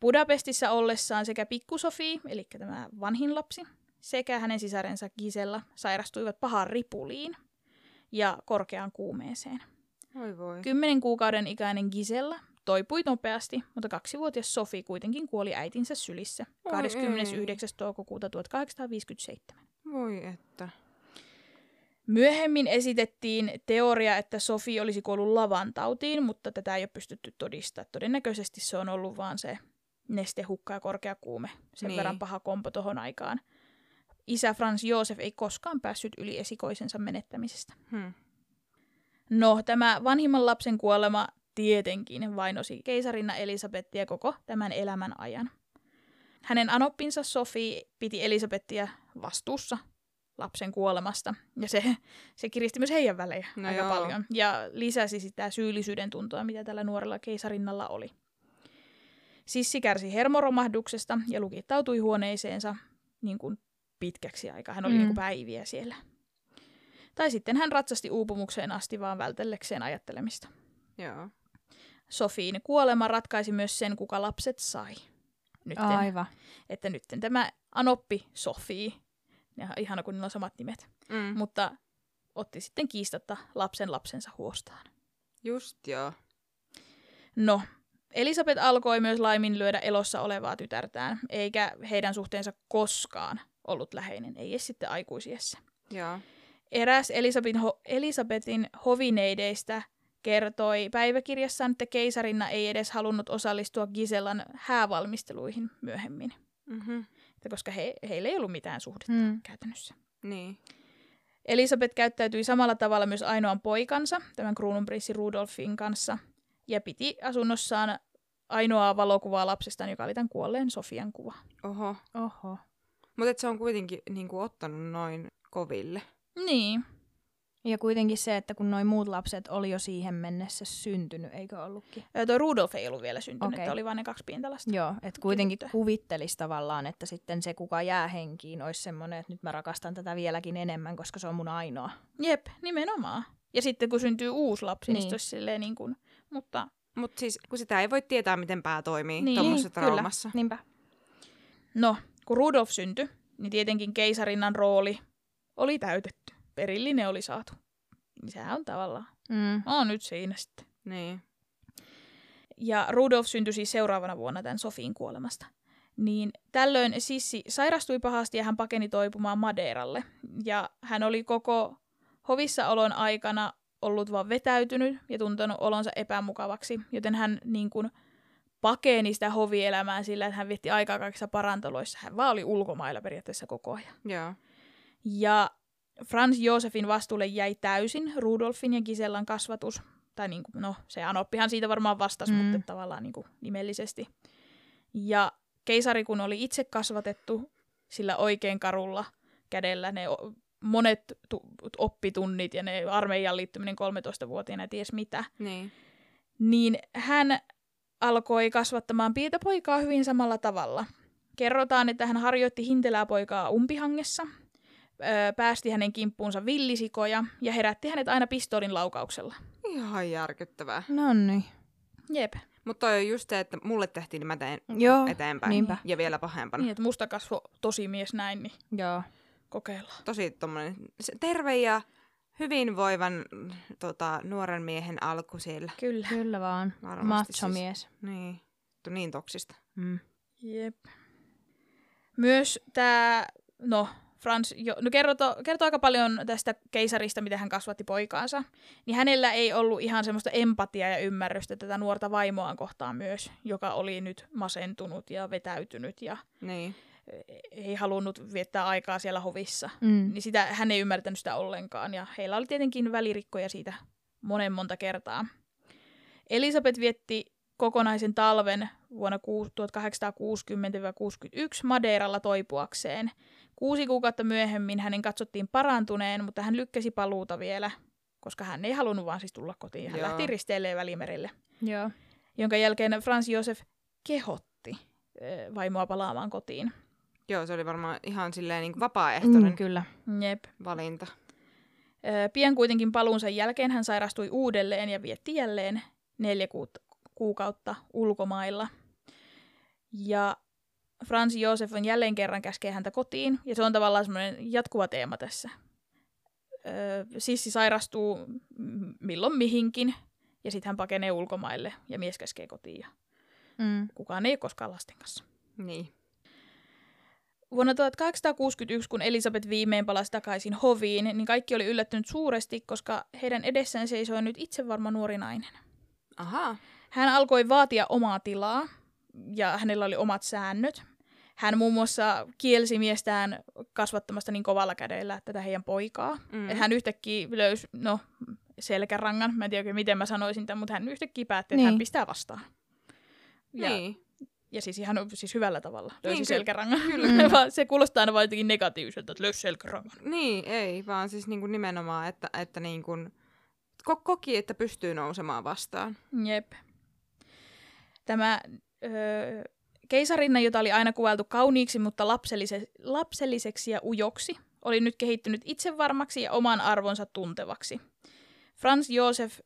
[SPEAKER 1] Budapestissa ollessaan sekä pikku Sofi, eli tämä vanhin lapsi, sekä hänen sisarensa Gisella sairastuivat pahaan ripuliin ja korkeaan kuumeeseen.
[SPEAKER 2] Oi voi.
[SPEAKER 1] Kymmenen kuukauden ikäinen Gisella toipui nopeasti, mutta kaksivuotias Sofi kuitenkin kuoli äitinsä sylissä
[SPEAKER 2] Oi
[SPEAKER 1] 29. toukokuuta 1857.
[SPEAKER 2] Voi että.
[SPEAKER 1] Myöhemmin esitettiin teoria, että Sofi olisi kuollut lavantautiin, mutta tätä ei ole pystytty todistamaan. Todennäköisesti se on ollut vaan se nestehukka ja korkea kuume. Sen
[SPEAKER 2] Niin.
[SPEAKER 1] verran paha kompo tohon aikaan. Isä Franz Josef ei koskaan päässyt yli esikoisensa menettämisestä.
[SPEAKER 2] Hmm.
[SPEAKER 1] No, tämä vanhimman lapsen kuolema tietenkin vainosi keisarinna Elisabettia koko tämän elämän ajan. Hänen anoppinsa Sofi piti Elisabettia vastuussa lapsen kuolemasta, ja se, se kiristi myös heidän välejä
[SPEAKER 2] No
[SPEAKER 1] aika
[SPEAKER 2] joo.
[SPEAKER 1] paljon, ja lisäsi sitä syyllisyyden tuntoa, mitä tällä nuorella keisarinnalla oli. Sissi kärsi hermoromahduksesta ja lukittautui huoneeseensa niin kuin pitkäksi aikaa. Hän oli
[SPEAKER 3] Mm.
[SPEAKER 1] niin kuin päiviä siellä. Tai sitten hän ratsasti uupumukseen asti vaan vältellekseen ajattelemista.
[SPEAKER 2] Joo.
[SPEAKER 1] Sofiin kuolema ratkaisi myös sen, kuka lapset sai. Nytten,
[SPEAKER 3] Aivan.
[SPEAKER 1] että nyt tämä Anoppi Sofii, ja ihana kun niillä on samat nimet,
[SPEAKER 2] Mm.
[SPEAKER 1] mutta otti sitten kiistatta lapsen lapsensa huostaan.
[SPEAKER 2] Just joo.
[SPEAKER 1] No, Elisabeth alkoi myös laiminlyödä elossa olevaa tytärtään, eikä heidän suhteensa koskaan ollut läheinen, ei edes sitten aikuisiessä.
[SPEAKER 2] Joo.
[SPEAKER 1] Eräs Elisabetin, ho- Elisabetin hovineideistä kertoi päiväkirjassaan, että keisarinna ei edes halunnut osallistua Gisellan häävalmisteluihin myöhemmin,
[SPEAKER 2] Mhm.
[SPEAKER 1] että koska he, heillä ei ollut mitään suhdetta
[SPEAKER 3] Mm.
[SPEAKER 1] käytännössä.
[SPEAKER 2] Niin.
[SPEAKER 1] Elisabeth käyttäytyi samalla tavalla myös ainoan poikansa, tämän kruununprinssi Rudolfin kanssa, ja piti asunnossaan ainoaa valokuvaa lapsestaan, joka oli tämän kuolleen Sofian kuva.
[SPEAKER 2] Oho.
[SPEAKER 3] Oho.
[SPEAKER 2] Mutta se on kuitenkin niinku, ottanut noin koville.
[SPEAKER 1] Niin,
[SPEAKER 3] Ja kuitenkin se, että kun noin muut lapset oli jo siihen mennessä syntynyt, eikö ollutkin?
[SPEAKER 1] Ö, toi Rudolf ei ollut vielä syntynyt, että oli vain ne kaksi pintalasta.
[SPEAKER 3] Joo, että kuitenkin
[SPEAKER 1] tyttö.
[SPEAKER 3] kuvittelisi tavallaan, että sitten se, kuka jää henkiin, olisi semmoinen, että nyt mä rakastan tätä vieläkin enemmän, koska se on mun ainoa.
[SPEAKER 1] Jep, nimenomaan. Ja sitten kun syntyy uusi lapsi, niin,
[SPEAKER 3] Niin.
[SPEAKER 1] se olisi silleen niin kuin, mutta
[SPEAKER 2] Mutta siis, kun sitä ei voi tietää, miten pää toimii
[SPEAKER 1] Niin,
[SPEAKER 2] tuommoisessa
[SPEAKER 3] kyllä.
[SPEAKER 2] traumassa.
[SPEAKER 3] Niinpä.
[SPEAKER 1] no, kun Rudolf syntyi, niin tietenkin keisarinnan rooli oli täytetty. Perillinen oli saatu. Niin sehän on tavallaan,
[SPEAKER 3] Mm.
[SPEAKER 1] no nyt siinä sitten.
[SPEAKER 2] Niin.
[SPEAKER 1] Ja Rudolf syntyi siis seuraavana vuonna tämän Sofiin kuolemasta. Niin tällöin Sissi sairastui pahasti ja hän pakeni toipumaan Madeiralle. Ja hän oli koko hovissaolon aikana ollut vaan vetäytynyt ja tuntenut olonsa epämukavaksi, joten hän niin kuin pakeni sitä hovielämää sillä, että hän vietti aikaa kaikissa parantoloissa. Hän vaan oli ulkomailla periaatteessa koko ajan.
[SPEAKER 2] Joo.
[SPEAKER 1] Ja Franz Josefin vastuulle jäi täysin Rudolfin ja Gisellan kasvatus. Tai niin kuin, no, se Anoppihan siitä varmaan vastasi,
[SPEAKER 3] Mm.
[SPEAKER 1] mutta tavallaan niin kuin nimellisesti. Ja keisari, kun oli itse kasvatettu sillä oikein karulla kädellä, ne monet tu- oppitunnit ja ne armeijan liittyminen 13-vuotiaana ja ties mitä,
[SPEAKER 2] Niin.
[SPEAKER 1] niin hän alkoi kasvattamaan pientä poikaa hyvin samalla tavalla. Kerrotaan, että hän harjoitti hintelää poikaa umpihangessa, öö, päästi hänen kimppuunsa villisikoja ja herätti hänet aina pistoolin laukauksella.
[SPEAKER 2] Ihan järkyttävää.
[SPEAKER 3] No niin.
[SPEAKER 1] Jep.
[SPEAKER 2] Mutta toi on just se, että mulle tehtiin, niin mä teen
[SPEAKER 3] Joo,
[SPEAKER 2] eteenpäin.
[SPEAKER 3] niinpä.
[SPEAKER 2] Ja vielä pahempana.
[SPEAKER 1] Niin, että musta kasvo tosi mies näin, niin
[SPEAKER 3] Joo.
[SPEAKER 1] kokeillaan.
[SPEAKER 2] Tosi tommonen se terve ja hyvinvoivan tota, nuoren miehen alku siellä.
[SPEAKER 1] Kyllä.
[SPEAKER 3] Kyllä vaan.
[SPEAKER 2] Varmasti siis.
[SPEAKER 3] Macho-mies.
[SPEAKER 2] Niin. Tu- Niin toksista.
[SPEAKER 3] Mm.
[SPEAKER 1] Jep. Myös tämä, no Frans jo, no kertoo, kertoo aika paljon tästä keisarista, mitä hän kasvatti poikaansa. Niin hänellä ei ollut ihan semmoista empatiaa ja ymmärrystä tätä nuorta vaimoaan kohtaan myös, joka oli nyt masentunut ja vetäytynyt ja
[SPEAKER 2] Niin.
[SPEAKER 1] ei halunnut viettää aikaa siellä hovissa.
[SPEAKER 3] Mm.
[SPEAKER 1] Niin sitä, hän ei ymmärtänyt sitä ollenkaan ja heillä oli tietenkin välirikkoja siitä monen monta kertaa. Elisabeth vietti kokonaisen talven vuonna ku- 1860-61 Madeiralla toipuakseen. Kuusi kuukautta myöhemmin hänen katsottiin parantuneen, mutta hän lykkäsi paluuta vielä, koska hän ei halunnut vaan siis tulla kotiin. Hän
[SPEAKER 2] Joo.
[SPEAKER 1] lähti risteilleen välimerelle,
[SPEAKER 3] Joo.
[SPEAKER 1] jonka jälkeen Franz Josef kehotti eh, vaimoa palaamaan kotiin.
[SPEAKER 2] Joo, se oli varmaan ihan silleen niin vapaaehtoinen
[SPEAKER 3] Mm, kyllä.
[SPEAKER 1] Jep.
[SPEAKER 2] valinta.
[SPEAKER 1] Pian kuitenkin paluunsa jälkeen hän sairastui uudelleen ja vietti jälleen neljä kuukautta ulkomailla. Ja Franz Josef on jälleen kerran käskee häntä kotiin, ja se on tavallaan semmoinen jatkuva teema tässä. Ö, Sissi sairastuu milloin mihinkin, ja sitten hän pakenee ulkomaille, ja mies käskee kotiin, ja
[SPEAKER 3] Mm.
[SPEAKER 1] kukaan ei ole koskaan lasten kanssa.
[SPEAKER 2] Niin.
[SPEAKER 1] Vuonna 1861, kun Elisabeth viimein palasi takaisin hoviin, niin kaikki oli yllättynyt suuresti, koska heidän edessään seisoi nyt itsevarma nuori nainen.
[SPEAKER 2] Aha.
[SPEAKER 1] Hän alkoi vaatia omaa tilaa, ja hänellä oli omat säännöt. Hän muun muassa kielsi miestään kasvattamasta niin kovalla kädellä tätä heidän poikaa.
[SPEAKER 2] Mm.
[SPEAKER 1] Hän yhtäkkiä löysi, no, selkärangan, mä en tiedä miten mä sanoisin tämän, mutta hän yhtäkkiä päätti, että
[SPEAKER 3] Niin.
[SPEAKER 1] hän pistää vastaan. Ja,
[SPEAKER 2] Niin.
[SPEAKER 1] ja siis ihan siis hyvällä tavalla löysi
[SPEAKER 2] Niin,
[SPEAKER 1] selkärangan.
[SPEAKER 2] kyllä.
[SPEAKER 1] Vaan se kuulostaa aina vain jotenkin negatiiviselta, että löysi selkärangan.
[SPEAKER 2] Niin, ei, vaan siis niinku nimenomaan, että, että niinku, ko- koki, että pystyy nousemaan vastaan.
[SPEAKER 1] Jep. Tämä öö, keisarinna, jota oli aina kuvailtu kauniiksi, mutta lapsellise- lapselliseksi ja ujoksi, oli nyt kehittynyt itsevarmaksi ja oman arvonsa tuntevaksi. Franz Josef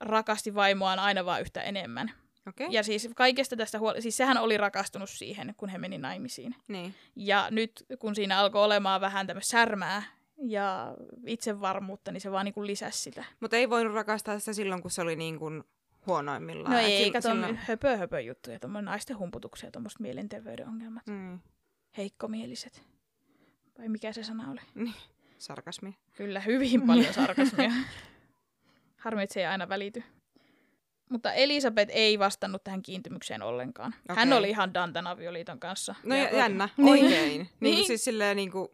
[SPEAKER 1] rakasti vaimoaan aina vaan yhtä enemmän.
[SPEAKER 2] Okei?
[SPEAKER 1] Ja siis kaikesta tästä huoli- siis sehän oli rakastunut siihen, kun he meni naimisiin.
[SPEAKER 2] Niin.
[SPEAKER 1] Ja nyt kun siinä alkoi olemaan vähän tämmöistä särmää ja itsevarmuutta, niin se vaan niin kuin lisäsi sitä.
[SPEAKER 2] Mutta ei voinut rakastaa sitä silloin, kun se oli niin kuin huonoimmillaan.
[SPEAKER 1] No ei,
[SPEAKER 2] sil-
[SPEAKER 1] kato
[SPEAKER 2] silloin-
[SPEAKER 1] höpö höpö juttuja, tuommoinen naisten humputuksia tuommoiset mielenterveyden ongelmat.
[SPEAKER 2] Mm,
[SPEAKER 1] Heikkomieliset. Vai mikä se sana oli?
[SPEAKER 2] sarkasmi.
[SPEAKER 1] Kyllä, hyvin paljon sarkasmia. Harmi, että se ei aina välity. Mutta Elisabeth ei vastannut tähän kiintymykseen ollenkaan. Okay. Hän oli ihan Dantan avioliiton kanssa.
[SPEAKER 2] No ja, jännä,
[SPEAKER 3] Niin.
[SPEAKER 2] oikein. niin.
[SPEAKER 1] Niin.
[SPEAKER 2] niin siis silleen niin kuin,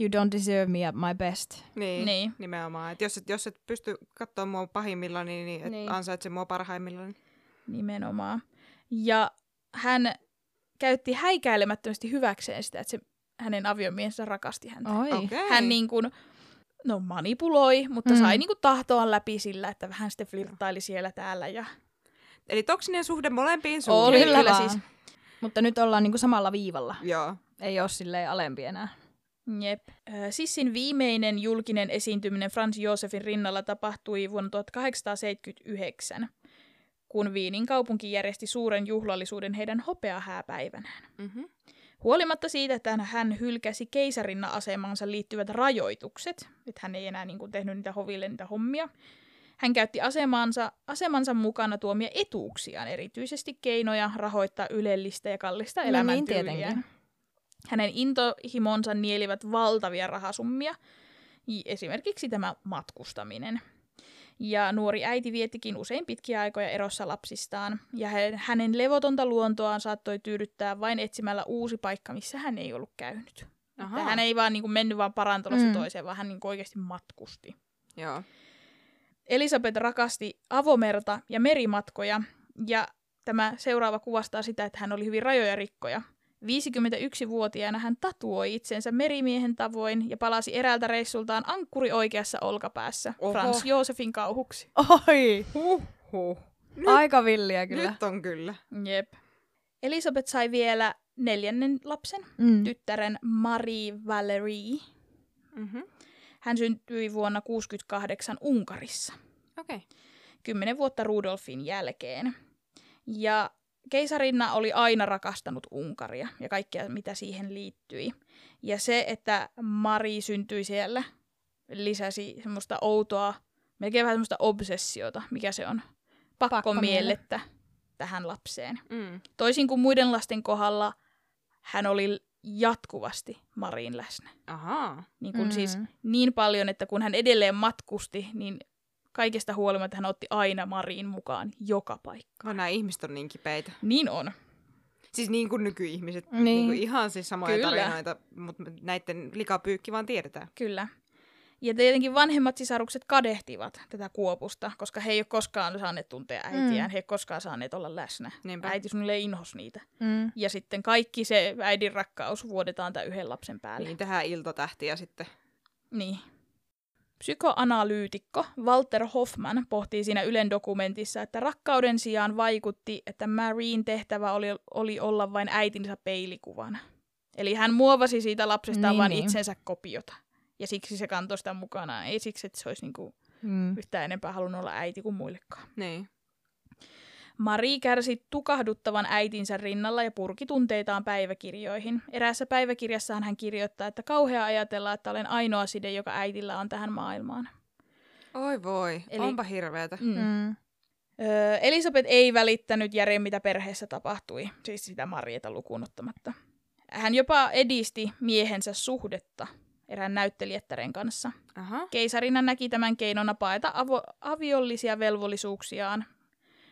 [SPEAKER 3] You don't deserve me at my best.
[SPEAKER 2] niin,
[SPEAKER 1] Niin.
[SPEAKER 2] nimenomaan. Et jos, et, jos et pysty katsoa mua pahimmillaan, niin, niin et
[SPEAKER 3] Niin.
[SPEAKER 2] niin. ansaitse mua parhaimmillaan.
[SPEAKER 1] Nimenomaan. Ja hän käytti häikäilemättömästi hyväkseen sitä, että se, hänen aviomiehensä rakasti häntä.
[SPEAKER 3] Oi.
[SPEAKER 2] Okei.
[SPEAKER 1] Hän niin kuin, no manipuloi, mutta
[SPEAKER 3] Mm.
[SPEAKER 1] sai niin kuin tahtoaan läpi sillä, että vähän sitten flirttaili siellä täällä. Ja...
[SPEAKER 2] Eli toksinen suhde molempiin
[SPEAKER 1] Oli
[SPEAKER 2] suuntiin.
[SPEAKER 1] kyllä
[SPEAKER 3] Kyllä
[SPEAKER 1] siis.
[SPEAKER 3] Mutta nyt ollaan niinku samalla viivalla.
[SPEAKER 2] Joo.
[SPEAKER 3] Ei ole silleen alempi enää.
[SPEAKER 1] Jep. Sissin viimeinen julkinen esiintyminen Franz Josefin rinnalla tapahtui vuonna 1879, kun Viinin kaupunki järjesti suuren juhlallisuuden heidän hopeahääpäivänään.
[SPEAKER 2] Mm-hmm.
[SPEAKER 1] Huolimatta siitä, että hän hylkäsi keisarinna-asemansa liittyvät rajoitukset, että hän ei enää niin kuin, tehnyt niitä hoville niitä hommia, hän käytti asemansa, asemansa mukana tuomia etuuksiaan, erityisesti keinoja rahoittaa ylellistä ja kallista
[SPEAKER 3] No niin,
[SPEAKER 1] elämäntyyliä.
[SPEAKER 3] tietenkin.
[SPEAKER 1] Hänen intohimonsa nielivät valtavia rahasummia, esimerkiksi tämä matkustaminen. Ja nuori äiti viettikin usein pitkiä aikoja erossa lapsistaan, ja hä- hänen levotonta luontoaan saattoi tyydyttää vain etsimällä uusi paikka, missä hän ei ollut käynyt. Että hän ei vaan niin kuin, mennyt vaan parantolosta
[SPEAKER 3] Mm.
[SPEAKER 1] mm. toiseen, vaan hän niin kuin, oikeasti matkusti.
[SPEAKER 2] Joo.
[SPEAKER 1] Elisabeth rakasti avomerta ja merimatkoja, ja tämä seuraava kuvastaa sitä, että hän oli hyvin rajoja rikkoja. 51-vuotiaana hän tatuoi itsensä merimiehen tavoin ja palasi eräältä reissultaan ankkuri oikeassa olkapäässä
[SPEAKER 2] Oho.
[SPEAKER 1] Frans Joosefin kauhuksi.
[SPEAKER 3] Oi!
[SPEAKER 2] Huhhuh.
[SPEAKER 3] Aika villiä kyllä.
[SPEAKER 2] Nyt on kyllä.
[SPEAKER 1] Jep. Elisabeth sai vielä neljännen lapsen,
[SPEAKER 3] Mm.
[SPEAKER 1] tyttären Marie Valerie.
[SPEAKER 2] Mm-hmm.
[SPEAKER 1] Hän syntyi vuonna 1968 Unkarissa.
[SPEAKER 2] Okei. Okay.
[SPEAKER 1] kymmenen vuotta Rudolfin jälkeen. Ja keisarinna oli aina rakastanut Unkaria ja kaikkea, mitä siihen liittyi. Ja se, että Mari syntyi siellä, lisäsi semmoista outoa, melkein vähän semmoista obsessiota, mikä se on, pakkomielettä tähän lapseen.
[SPEAKER 2] Mm.
[SPEAKER 1] Toisin kuin muiden lasten kohdalla, hän oli jatkuvasti Marin läsnä.
[SPEAKER 2] Ahaa.
[SPEAKER 1] Niin, kuin
[SPEAKER 3] Mm.
[SPEAKER 1] siis niin paljon, että kun hän edelleen matkusti, niin kaikesta huolimatta hän otti aina Mariin mukaan joka paikka.
[SPEAKER 2] No nämä ihmiset on niin kipeitä.
[SPEAKER 1] Niin on.
[SPEAKER 2] Siis niin kuin nykyihmiset.
[SPEAKER 3] Niin.
[SPEAKER 2] Niin kuin ihan siis samoja
[SPEAKER 1] Kyllä.
[SPEAKER 2] tarinoita, mutta näiden likapyykki vaan tiedetään.
[SPEAKER 1] Kyllä. Ja tietenkin vanhemmat sisarukset kadehtivat tätä kuopusta, koska he ei ole koskaan saaneet tuntea äitiään,
[SPEAKER 3] Mm.
[SPEAKER 1] he ei ole koskaan saaneet olla läsnä.
[SPEAKER 2] Niinpä.
[SPEAKER 1] Äiti suunnilleen inhos niitä.
[SPEAKER 3] Mm.
[SPEAKER 1] Ja sitten kaikki se äidin rakkaus vuodetaan tämän yhden lapsen päälle.
[SPEAKER 2] Niin tähän iltatähtiä sitten.
[SPEAKER 1] Niin. Psykoanalyytikko Walter Hoffman pohtii siinä Ylen dokumentissa, että rakkauden sijaan vaikutti, että Marine tehtävä oli, oli olla vain äitinsä peilikuvana. Eli hän muovasi siitä lapsestaan
[SPEAKER 3] Niin,
[SPEAKER 1] vain
[SPEAKER 3] niin.
[SPEAKER 1] itsensä kopiota. Ja siksi se kantoi sitä mukanaan. Ei siksi, että se olisi niinku
[SPEAKER 3] Mm.
[SPEAKER 1] yhtään enempää halunnut olla äiti kuin muillekaan.
[SPEAKER 2] Niin.
[SPEAKER 1] Marie kärsi tukahduttavan äitinsä rinnalla ja purki tunteitaan päiväkirjoihin. Eräässä päiväkirjassaan hän kirjoittaa, että kauhea ajatella, että olen ainoa side, joka äitillä on tähän maailmaan.
[SPEAKER 2] Oi voi,
[SPEAKER 1] Eli-
[SPEAKER 2] Eli... onpa hirveetä.
[SPEAKER 1] Mm.
[SPEAKER 3] Mm.
[SPEAKER 1] Öö, Elisabeth ei välittänyt järjen, mitä perheessä tapahtui, siis sitä Marieta lukuun ottamatta. Hän jopa edisti miehensä suhdetta erään näyttelijättären kanssa.
[SPEAKER 2] Aha.
[SPEAKER 1] Keisarina näki tämän keinona paeta avo- aviollisia velvollisuuksiaan,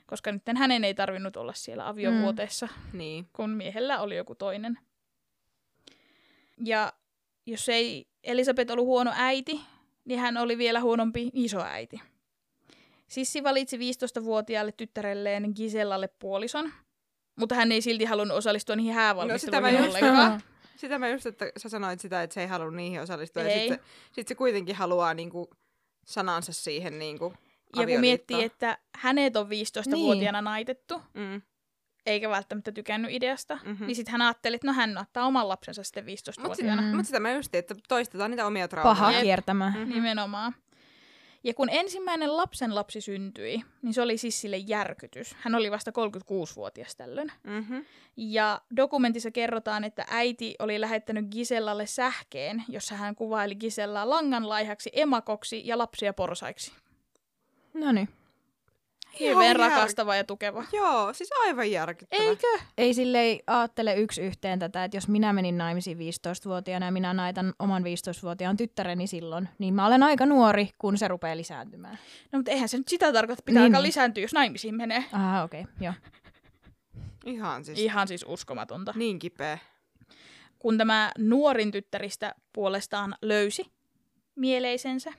[SPEAKER 1] koska nyt hänen ei tarvinnut olla siellä aviovuoteessa, mm.
[SPEAKER 2] Niin.
[SPEAKER 1] kun miehellä oli joku toinen. Ja jos ei Elisabeth ollut huono äiti, niin hän oli vielä huonompi isoäiti. Sissi valitsi 15-vuotiaalle tyttärelleen Gisellalle puolison, mutta hän ei silti halunnut osallistua niihin
[SPEAKER 2] No, sitä mä
[SPEAKER 1] häävalmisteluihin
[SPEAKER 2] just-
[SPEAKER 1] ollenkaan.
[SPEAKER 2] Sitä mä just, että sä sanoit sitä, että se ei halua niihin osallistua. Ja
[SPEAKER 1] Ei.
[SPEAKER 2] sit se, sit se kuitenkin haluaa niinku sanansa siihen niinku
[SPEAKER 1] Ja kun miettii, että hänet on 15-vuotiaana naitettu,
[SPEAKER 2] Mm.
[SPEAKER 1] eikä välttämättä tykännyt ideasta,
[SPEAKER 2] Mhm.
[SPEAKER 1] mm-hmm. niin sitten hän ajatteli, että no hän ottaa oman lapsensa sitten
[SPEAKER 2] Mutta
[SPEAKER 1] 15-vuotiaana.
[SPEAKER 3] Mm.
[SPEAKER 2] mut sitä mä just, että toistetaan niitä omia traumaa.
[SPEAKER 3] Paha
[SPEAKER 1] Jep.
[SPEAKER 3] kiertämä.
[SPEAKER 2] Mhm.
[SPEAKER 1] Nimenomaan. Ja kun ensimmäinen lapsen lapsi syntyi, niin se oli siis sille järkytys. Hän oli vasta 36-vuotias tällöin.
[SPEAKER 2] Mm-hmm.
[SPEAKER 1] Ja dokumentissa kerrotaan, että äiti oli lähettänyt Gisellalle sähkeen, jossa hän kuvaili Gisellaa langanlaihaksi, emakoksi ja lapsia porsaiksi.
[SPEAKER 3] No niin.
[SPEAKER 1] Hirveän
[SPEAKER 2] Ihan jär-
[SPEAKER 1] rakastava ja tukeva.
[SPEAKER 2] Joo, siis aivan järkyttävä.
[SPEAKER 1] Eikö?
[SPEAKER 3] Ei silleen ajattele yksi yhteen tätä, että jos minä menin naimisiin 15-vuotiaana ja minä naitan oman 15-vuotiaan tyttäreni silloin, niin mä olen aika nuori, kun se rupeaa lisääntymään.
[SPEAKER 1] No mutta eihän se nyt sitä tarkoita, että pitää
[SPEAKER 3] Niin,
[SPEAKER 1] alkaa
[SPEAKER 3] niin.
[SPEAKER 1] lisääntyä, jos naimisiin menee.
[SPEAKER 3] Aha, okei, okay, joo.
[SPEAKER 2] Ihan siis
[SPEAKER 1] Ihan siis uskomatonta.
[SPEAKER 2] niin kipeä.
[SPEAKER 1] kun tämä nuorin tyttäristä puolestaan löysi mieleisensä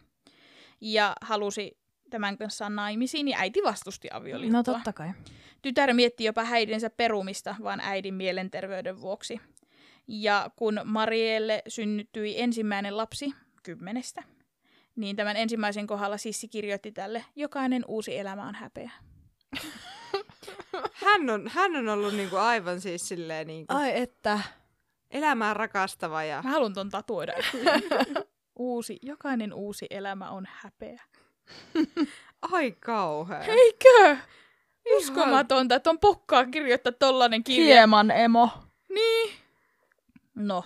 [SPEAKER 1] ja halusi tämän kanssa naimisiin, niin äiti vastusti avioliittoa.
[SPEAKER 3] No totta kai.
[SPEAKER 1] Tytär mietti jopa häidensä perumista vaan äidin mielenterveyden vuoksi. Ja kun Marielle synnyttyi ensimmäinen lapsi kymmenestä, niin tämän ensimmäisen kohdalla Sissi kirjoitti tälle, jokainen uusi elämä on häpeä.
[SPEAKER 2] Hän on, hän on ollut niinku aivan siis silleen niinku
[SPEAKER 3] Ai että.
[SPEAKER 2] elämää rakastava ja...
[SPEAKER 1] Mä haluan ton tatuoida. uusi, jokainen uusi elämä on häpeä.
[SPEAKER 2] Ai kauhea.
[SPEAKER 1] Eikö? Uskomatonta, että on pokkaa kirjoittaa tollanen kirja.
[SPEAKER 3] Hieman emo.
[SPEAKER 1] Niin. No,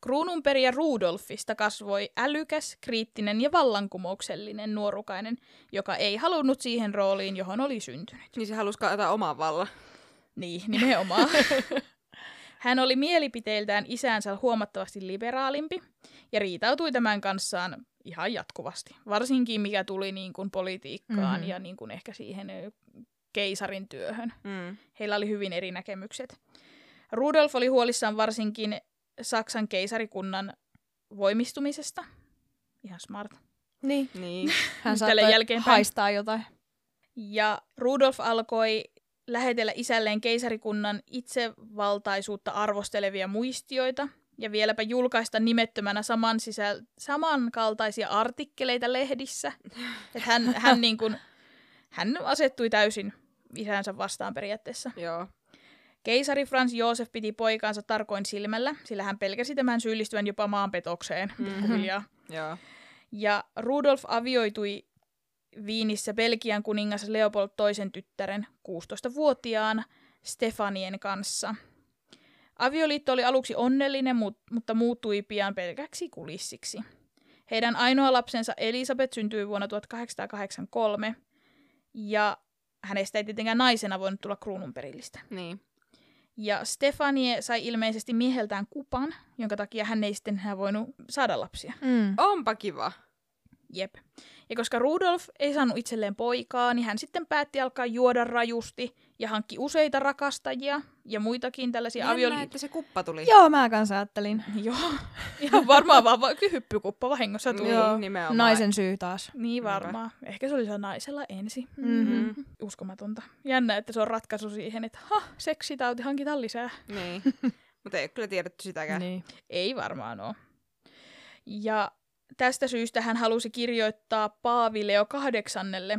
[SPEAKER 1] kruununperijä Rudolfista kasvoi älykäs, kriittinen ja vallankumouksellinen nuorukainen, joka ei halunnut siihen rooliin, johon oli syntynyt.
[SPEAKER 2] Niin se halusi kaataa oman vallan.
[SPEAKER 1] Niin, nimenomaan. Hän oli mielipiteiltään isänsä huomattavasti liberaalimpi ja riitautui tämän kanssaan ihan jatkuvasti. Varsinkin mikä tuli niin kuin politiikkaan
[SPEAKER 3] Mhm.
[SPEAKER 1] ja niin kuin ehkä siihen ö, keisarin työhön.
[SPEAKER 2] Mm.
[SPEAKER 1] Heillä oli hyvin eri näkemykset. Rudolf oli huolissaan varsinkin Saksan keisarikunnan voimistumisesta. Ihan smart.
[SPEAKER 3] Niin.
[SPEAKER 2] Niin.
[SPEAKER 3] Hän saattoi
[SPEAKER 1] jälkeenpäin.
[SPEAKER 3] haistaa jotain.
[SPEAKER 1] Ja Rudolf alkoi lähetellä isälleen keisarikunnan itsevaltaisuutta arvostelevia muistioita ja vieläpä julkaista nimettömänä saman sisäl- samankaltaisia artikkeleita lehdissä. Että hän, hän, niin kuin, hän asettui täysin isänsä vastaan periaatteessa.
[SPEAKER 2] Joo.
[SPEAKER 1] Keisari Franz Josef piti poikaansa tarkoin silmällä, sillä hän pelkäsi tämän syyllistyvän jopa maanpetokseen pikkuhiljaa.
[SPEAKER 2] Joo.
[SPEAKER 1] Ja Rudolf avioitui Viinissä Belgian kuningas Leopold toisen tyttären 16-vuotiaan Stefanien kanssa. Avioliitto oli aluksi onnellinen, mut- mutta muuttui pian pelkäksi kulissiksi. Heidän ainoa lapsensa Elisabeth syntyi vuonna 1883, ja hänestä ei tietenkään naisena voinut tulla kruununperillistä.
[SPEAKER 2] Niin.
[SPEAKER 1] Ja Stefanie sai ilmeisesti mieheltään kupan, jonka takia hän ei sitten enää voinut saada lapsia.
[SPEAKER 3] Mm.
[SPEAKER 2] Onpa kiva.
[SPEAKER 1] Jep. Ja koska Rudolf ei saanut itselleen poikaa, niin hän sitten päätti alkaa juoda rajusti ja hankki useita rakastajia ja muitakin tällaisia
[SPEAKER 2] Jännä,
[SPEAKER 1] avioli...
[SPEAKER 2] että se kuppa tuli.
[SPEAKER 3] Joo, mä kanssa ajattelin.
[SPEAKER 1] Joo, ihan varmaan vaan va- hyppykuppa vahingossa tuli.
[SPEAKER 3] Joo.
[SPEAKER 2] nimenomaan.
[SPEAKER 3] Naisen syy taas.
[SPEAKER 1] Niin varmaan. Ehkä se oli se naisella ensin.
[SPEAKER 3] Mhm.
[SPEAKER 1] Uskomatonta. Jännä, että se on ratkaisu siihen, että ha, seksitauti hankitaan lisää.
[SPEAKER 2] Niin. Mutta ei ole kyllä tiedetty sitäkään.
[SPEAKER 3] Niin.
[SPEAKER 1] Ei varmaan ole. Ja tästä syystä hän halusi kirjoittaa Paavi Leo kahdeksannelle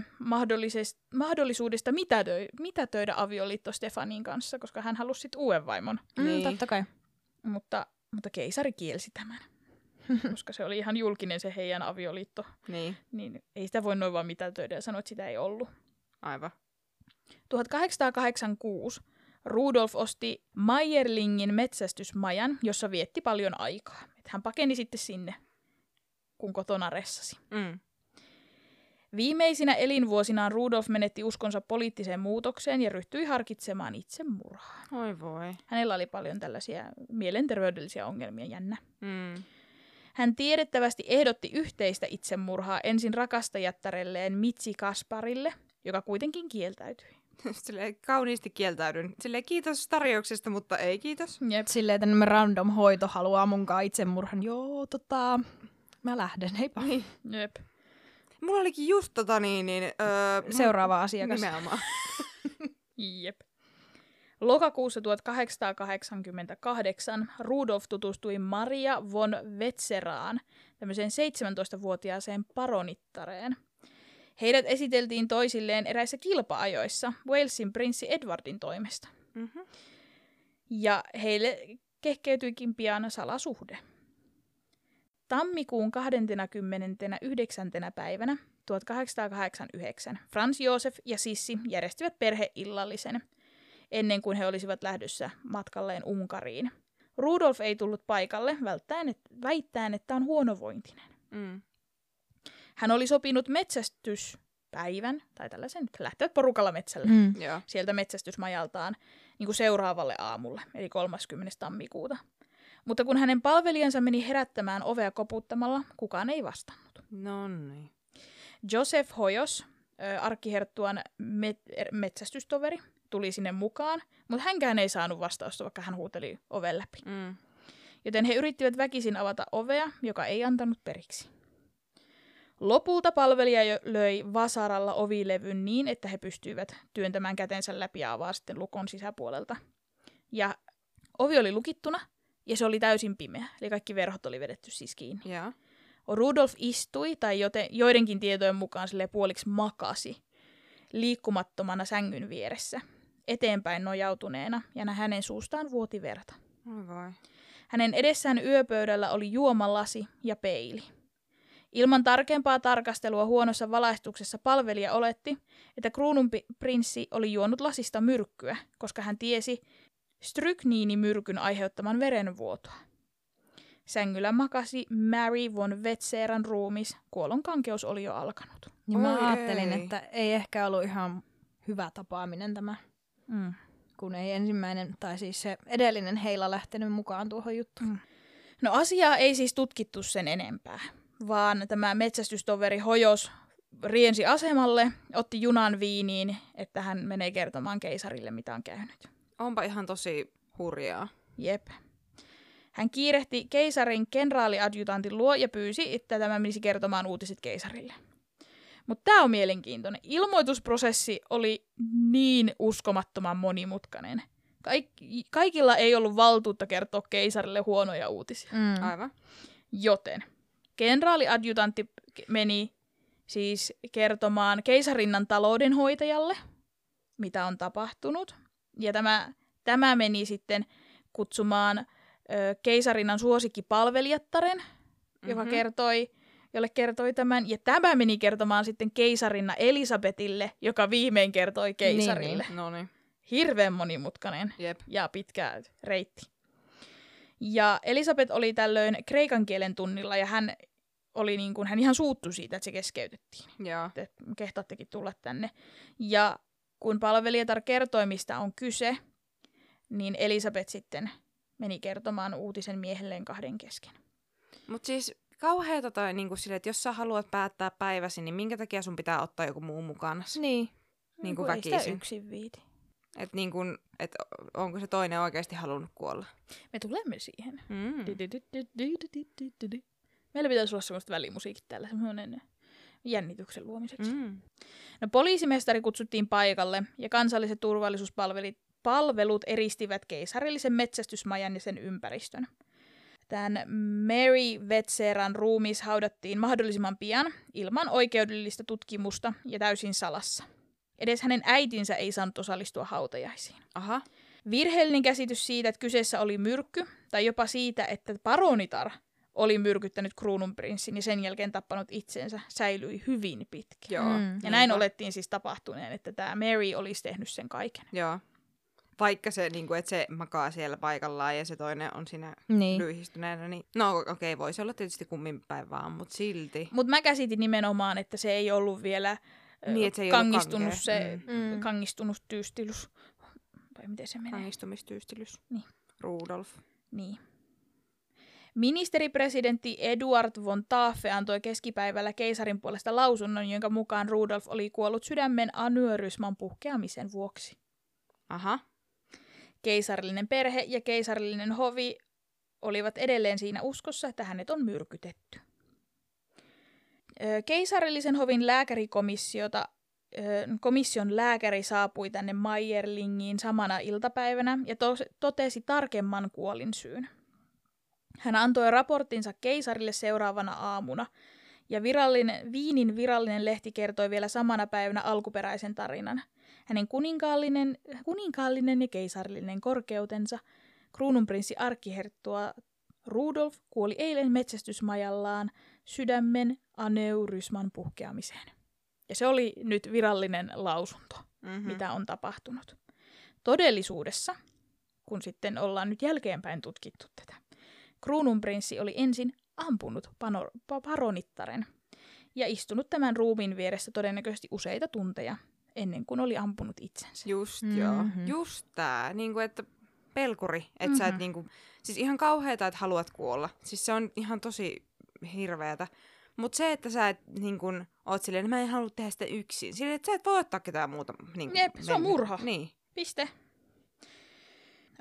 [SPEAKER 1] mahdollisuudesta mitätöi, mitätöidä avioliitto Stefanin kanssa, koska hän halusi sitten uuden vaimon.
[SPEAKER 3] Mm,
[SPEAKER 2] Niin.
[SPEAKER 3] Totta kai.
[SPEAKER 1] Mutta, mutta keisari kielsi tämän, koska se oli ihan julkinen se heidän avioliitto.
[SPEAKER 2] Niin.
[SPEAKER 1] Niin ei sitä voi noin vaan mitätöidä ja sanoa, että sitä ei ollut.
[SPEAKER 2] Aivan.
[SPEAKER 1] 1886 Rudolf osti Meierlingin metsästysmajan, jossa vietti paljon aikaa. Et hän pakeni sitten sinne, kun kotona ressasi.
[SPEAKER 2] Mm.
[SPEAKER 1] Viimeisinä elinvuosinaan Rudolf menetti uskonsa poliittiseen muutokseen ja ryhtyi harkitsemaan itsemurhaa.
[SPEAKER 2] Oi voi.
[SPEAKER 1] Hänellä oli paljon tällaisia mielenterveydellisiä ongelmia, jännä.
[SPEAKER 2] Mm.
[SPEAKER 1] Hän tiedettävästi ehdotti yhteistä itsemurhaa ensin rakastajattarelleen Mitsi Kasparille, joka kuitenkin kieltäytyi.
[SPEAKER 2] Silleen kauniisti kieltäydyn. Silleen kiitos tarjouksesta, mutta ei kiitos.
[SPEAKER 1] Jep.
[SPEAKER 3] Silleen tämmöinen random hoito haluaa munkaan itsemurhan. Joo, tota, mä lähden, heippa.
[SPEAKER 2] Niin.
[SPEAKER 1] Jep.
[SPEAKER 2] Mulla olikin just tota niin, niin öö,
[SPEAKER 3] Seuraava asiakas.
[SPEAKER 2] Nimenomaan.
[SPEAKER 1] Jep. Lokakuussa 1888 Rudolf tutustui Maria von Wetzeraan, tämmöiseen 17-vuotiaaseen paronittareen. Heidät esiteltiin toisilleen eräissä kilpaajoissa Walesin prinssi Edwardin toimesta.
[SPEAKER 2] Mm-hmm.
[SPEAKER 1] Ja heille kehkeytyikin pian salasuhde. Tammikuun 29. päivänä 1889 Franz Josef ja Sissi järjestivät perheillallisen, ennen kuin he olisivat lähdössä matkalleen Unkariin. Rudolf ei tullut paikalle välttäen, et, väittäen, että on huonovointinen.
[SPEAKER 2] Mm.
[SPEAKER 1] Hän oli sopinut metsästyspäivän, tai tällaisen, että lähtevät porukalla metsälle
[SPEAKER 3] Mm.
[SPEAKER 1] Sieltä metsästysmajaltaan niin kuin seuraavalle aamulle, eli 30. tammikuuta. Mutta kun hänen palvelijansa meni herättämään ovea koputtamalla, kukaan ei vastannut.
[SPEAKER 2] No niin.
[SPEAKER 1] Joseph Hoyos, arkkiherttuan met- er- metsästystoveri, tuli sinne mukaan, mutta hänkään ei saanut vastausta, vaikka hän huuteli oven läpi.
[SPEAKER 2] Mm.
[SPEAKER 1] Joten he yrittivät väkisin avata ovea, joka ei antanut periksi. Lopulta palvelija löi vasaralla ovilevyn niin, että he pystyivät työntämään kätensä läpi ja avaa sitten lukon sisäpuolelta. Ja ovi oli lukittuna ja se oli täysin pimeä, eli kaikki verhot oli vedetty siis kiinni.
[SPEAKER 2] Joo.
[SPEAKER 1] Rudolf istui, tai joten, joidenkin tietojen mukaan sille puoliksi makasi, liikkumattomana sängyn vieressä, eteenpäin nojautuneena, ja hänen suustaan vuoti verta.
[SPEAKER 2] Voi.
[SPEAKER 1] Hänen edessään yöpöydällä oli juomalasi ja peili. Ilman tarkempaa tarkastelua huonossa valaistuksessa palvelija oletti, että kruunun prinssi oli juonut lasista myrkkyä, koska hän tiesi strykniinimyrkyn aiheuttaman verenvuotoa. Sängyllä makasi Mary von Vetseran ruumis, kuolon kankeus oli jo alkanut.
[SPEAKER 3] Niin mä
[SPEAKER 2] Oi
[SPEAKER 3] ajattelin,
[SPEAKER 2] ei.
[SPEAKER 3] että ei ehkä ollut ihan hyvä tapaaminen tämä,
[SPEAKER 1] Mm.
[SPEAKER 3] kun ei ensimmäinen, tai siis se edellinen heila lähtenyt mukaan tuohon juttuun.
[SPEAKER 1] Mm. No asiaa ei siis tutkittu sen enempää, vaan tämä metsästystoveri Hojos riensi asemalle, otti junan viiniin, että hän menee kertomaan keisarille, mitä on käynyt.
[SPEAKER 2] Onpa ihan tosi hurjaa.
[SPEAKER 1] Jep. Hän kiirehti keisarin kenraaliadjutantin luo ja pyysi, että tämä menisi kertomaan uutiset keisarille. Mutta tämä on mielenkiintoinen. Ilmoitusprosessi oli niin uskomattoman monimutkainen. Kaik- kaikilla ei ollut valtuutta kertoa keisarille huonoja uutisia.
[SPEAKER 3] Mm.
[SPEAKER 2] Aivan.
[SPEAKER 1] Joten kenraaliadjutantti meni siis kertomaan keisarinnan taloudenhoitajalle, mitä on tapahtunut. Ja tämä, tämä meni sitten kutsumaan ö, keisarinnan suosikkipalvelijattaren, mm-hmm. joka kertoi, jolle kertoi tämän. Ja tämä meni kertomaan sitten keisarinna Elisabetille, joka viimein kertoi keisarille.
[SPEAKER 3] Niin,
[SPEAKER 2] No niin.
[SPEAKER 1] Hirveän monimutkainen
[SPEAKER 2] Jep.
[SPEAKER 1] ja pitkä reitti. Ja Elisabeth oli tällöin kreikan kielen tunnilla ja hän oli niin kuin, hän ihan suuttu siitä, että se keskeytettiin.
[SPEAKER 2] Joo.
[SPEAKER 1] Että kehtaattekin tulla tänne. Ja kun palvelijatar kertoi, mistä on kyse, niin Elisabeth sitten meni kertomaan uutisen miehelleen kahden kesken.
[SPEAKER 2] Mut siis kauheeta tai niinku sille, että jos sä haluat päättää päiväsi, niin minkä takia sun pitää ottaa joku muu mukana?
[SPEAKER 3] Niin.
[SPEAKER 2] Niin kuin
[SPEAKER 1] Kun ei
[SPEAKER 2] väkisin.
[SPEAKER 1] yksin viiti.
[SPEAKER 2] Että niinku, et onko se toinen oikeasti halunnut kuolla?
[SPEAKER 1] Me tulemme siihen.
[SPEAKER 2] Mm.
[SPEAKER 1] Meillä pitäisi olla semmoista välimusiikit täällä, semmoinen jännityksen luomiseksi.
[SPEAKER 2] Mm.
[SPEAKER 1] No poliisimestari kutsuttiin paikalle ja kansalliset turvallisuuspalvelut palvelut eristivät keisarillisen metsästysmajan ja sen ympäristön. Tämän Mary Vetseran ruumis haudattiin mahdollisimman pian ilman oikeudellista tutkimusta ja täysin salassa. Edes hänen äitinsä ei saanut osallistua hautajaisiin.
[SPEAKER 2] Aha.
[SPEAKER 1] Virheellinen käsitys siitä, että kyseessä oli myrkky, tai jopa siitä, että paronitar oli myrkyttänyt kruununprinssin ja sen jälkeen tappanut itsensä, säilyi hyvin pitkään.
[SPEAKER 2] Joo.
[SPEAKER 3] Mm.
[SPEAKER 1] Ja näin
[SPEAKER 2] Niinpä.
[SPEAKER 1] olettiin siis tapahtuneen, että tämä Mary olisi tehnyt sen kaiken.
[SPEAKER 2] Joo. vaikka se, niin kuin, että se makaa siellä paikallaan ja se toinen on siinä
[SPEAKER 3] Niin.
[SPEAKER 2] lyhistyneenä, niin no okei, okay, voisi olla tietysti kummin päin vaan, mutta silti.
[SPEAKER 1] Mutta mä käsitin nimenomaan, että se ei ollut vielä
[SPEAKER 2] Niin, että se ei ollut
[SPEAKER 1] kangistunut
[SPEAKER 2] kankea.
[SPEAKER 1] se
[SPEAKER 2] Mm.
[SPEAKER 3] Mm.
[SPEAKER 1] kangistunut tyystilus. Vai miten se menee?
[SPEAKER 2] Kangistumistyystilys.
[SPEAKER 1] Niin.
[SPEAKER 2] Rudolf.
[SPEAKER 1] Niin. Ministeripresidentti Eduard von Taffe antoi keskipäivällä keisarin puolesta lausunnon, jonka mukaan Rudolf oli kuollut sydämen aneurysman puhkeamisen vuoksi.
[SPEAKER 2] Aha.
[SPEAKER 1] Keisarillinen perhe ja keisarillinen hovi olivat edelleen siinä uskossa, että hänet on myrkytetty. Keisarillisen hovin lääkärikomissiota, komission lääkäri saapui tänne Mayerlingiin samana iltapäivänä ja totesi tarkemman kuolinsyyn. Hän antoi raporttinsa keisarille seuraavana aamuna, ja virallinen, Viinin virallinen lehti kertoi vielä samana päivänä alkuperäisen tarinan. Hänen kuninkaallinen, kuninkaallinen ja keisarillinen korkeutensa, kruununprinssi arkkiherttua Rudolf kuoli eilen metsästysmajallaan sydämen aneurysman puhkeamiseen. Ja se oli nyt virallinen lausunto,
[SPEAKER 2] Mm-hmm.
[SPEAKER 1] mitä on tapahtunut. Todellisuudessa, kun sitten ollaan nyt jälkeenpäin tutkittu tätä, kruununprinssi oli ensin ampunut pano- paronittaren ja istunut tämän ruumiin vieressä todennäköisesti useita tunteja ennen kuin oli ampunut itsensä.
[SPEAKER 2] Just
[SPEAKER 3] Mhm.
[SPEAKER 2] joo. Just tää. Niinku, että pelkuri. Että sä et
[SPEAKER 1] Mhm.
[SPEAKER 2] niinku... Siis ihan kauheeta, että haluat kuolla. Siis se on ihan tosi hirveetä. Mutta se, että sä et niinku, oot silleen, että mä en halua tehdä sitä yksin. Silleen, että sä et voi ottaa ketään muuta. Niinku,
[SPEAKER 1] Jep, se on murha.
[SPEAKER 2] Niin.
[SPEAKER 1] Piste.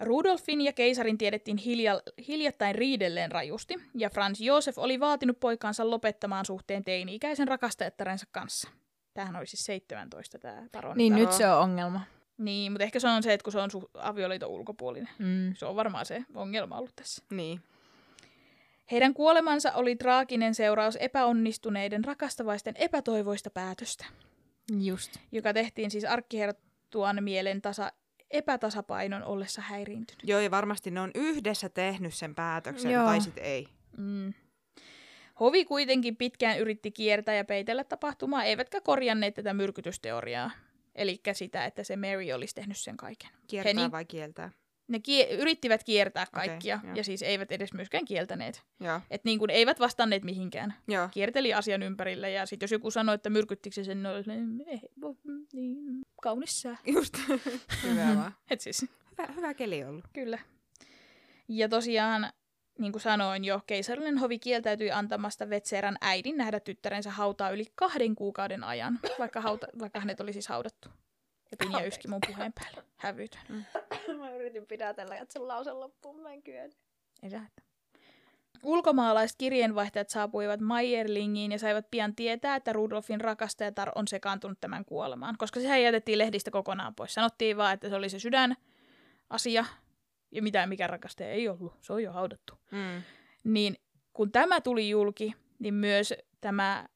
[SPEAKER 1] Rudolfin ja keisarin tiedettiin hilja, hiljattain riidelleen rajusti, ja Franz Josef oli vaatinut poikaansa lopettamaan suhteen teini-ikäisen rakastajattarensa kanssa. Tämähän oli siis 17 tämä paroni.
[SPEAKER 3] Niin nyt se on ongelma.
[SPEAKER 1] Niin, mutta ehkä se on se, että kun se on su- avioliiton ulkopuolinen.
[SPEAKER 3] Mm.
[SPEAKER 1] Se on varmaan se ongelma ollut tässä.
[SPEAKER 2] Niin.
[SPEAKER 1] Heidän kuolemansa oli traaginen seuraus epäonnistuneiden rakastavaisten epätoivoista päätöstä,
[SPEAKER 3] Just.
[SPEAKER 1] joka tehtiin siis arkkiherttuan mielen tasa epätasapainon ollessa häiriintynyt.
[SPEAKER 2] Joo, ja varmasti ne on yhdessä tehnyt sen päätöksen,
[SPEAKER 3] Joo.
[SPEAKER 2] tai sit ei.
[SPEAKER 1] Mm. Hovi kuitenkin pitkään yritti kiertää ja peitellä tapahtumaa, eivätkä korjanneet tätä myrkytysteoriaa. Eli sitä, että se Mary olisi tehnyt sen kaiken.
[SPEAKER 2] Kiertää
[SPEAKER 1] Heni.
[SPEAKER 2] vai kieltää?
[SPEAKER 1] Ne kie- yrittivät kiertää kaikkia,
[SPEAKER 2] joo.
[SPEAKER 1] ja siis eivät edes myöskään kieltäneet.
[SPEAKER 2] Joo.
[SPEAKER 1] Et niin kuin eivät vastanneet mihinkään.
[SPEAKER 2] Joo.
[SPEAKER 1] Kierteli asian ympärille, ja sitten jos joku sanoi, että myrkyttikö se sen, ei, vo- niin, kaunis sää.
[SPEAKER 2] Just. Hyvä vaan.
[SPEAKER 1] Et siis,
[SPEAKER 2] Hyvä, hyvä keli ollut.
[SPEAKER 1] Kyllä. Ja tosiaan, niin kuin sanoin jo, keisarillinen hovi kieltäytyi antamasta Vetseran äidin nähdä tyttärensä hautaa yli kahden kuukauden ajan, vaikka, hauta, vaikka hänet oli siis haudattu. Ja Pinja yski mun puheen päälle. Hävytön.
[SPEAKER 3] Mä yritin pidätellä, että sen lause loppuun, mä en kyennyt.
[SPEAKER 1] Ei haittaa. Ulkomaalaiset kirjeenvaihtajat saapuivat Mayerlingiin ja saivat pian tietää, että Rudolfin rakastajatar on sekaantunut tämän kuolemaan, koska sehän jätettiin lehdistä kokonaan pois. Sanottiin vaan, että se oli se sydän asia ja mitään mikä rakastaja ei ollut. Se on jo haudattu.
[SPEAKER 2] Mm.
[SPEAKER 1] Niin kun tämä tuli julki, niin myös tämä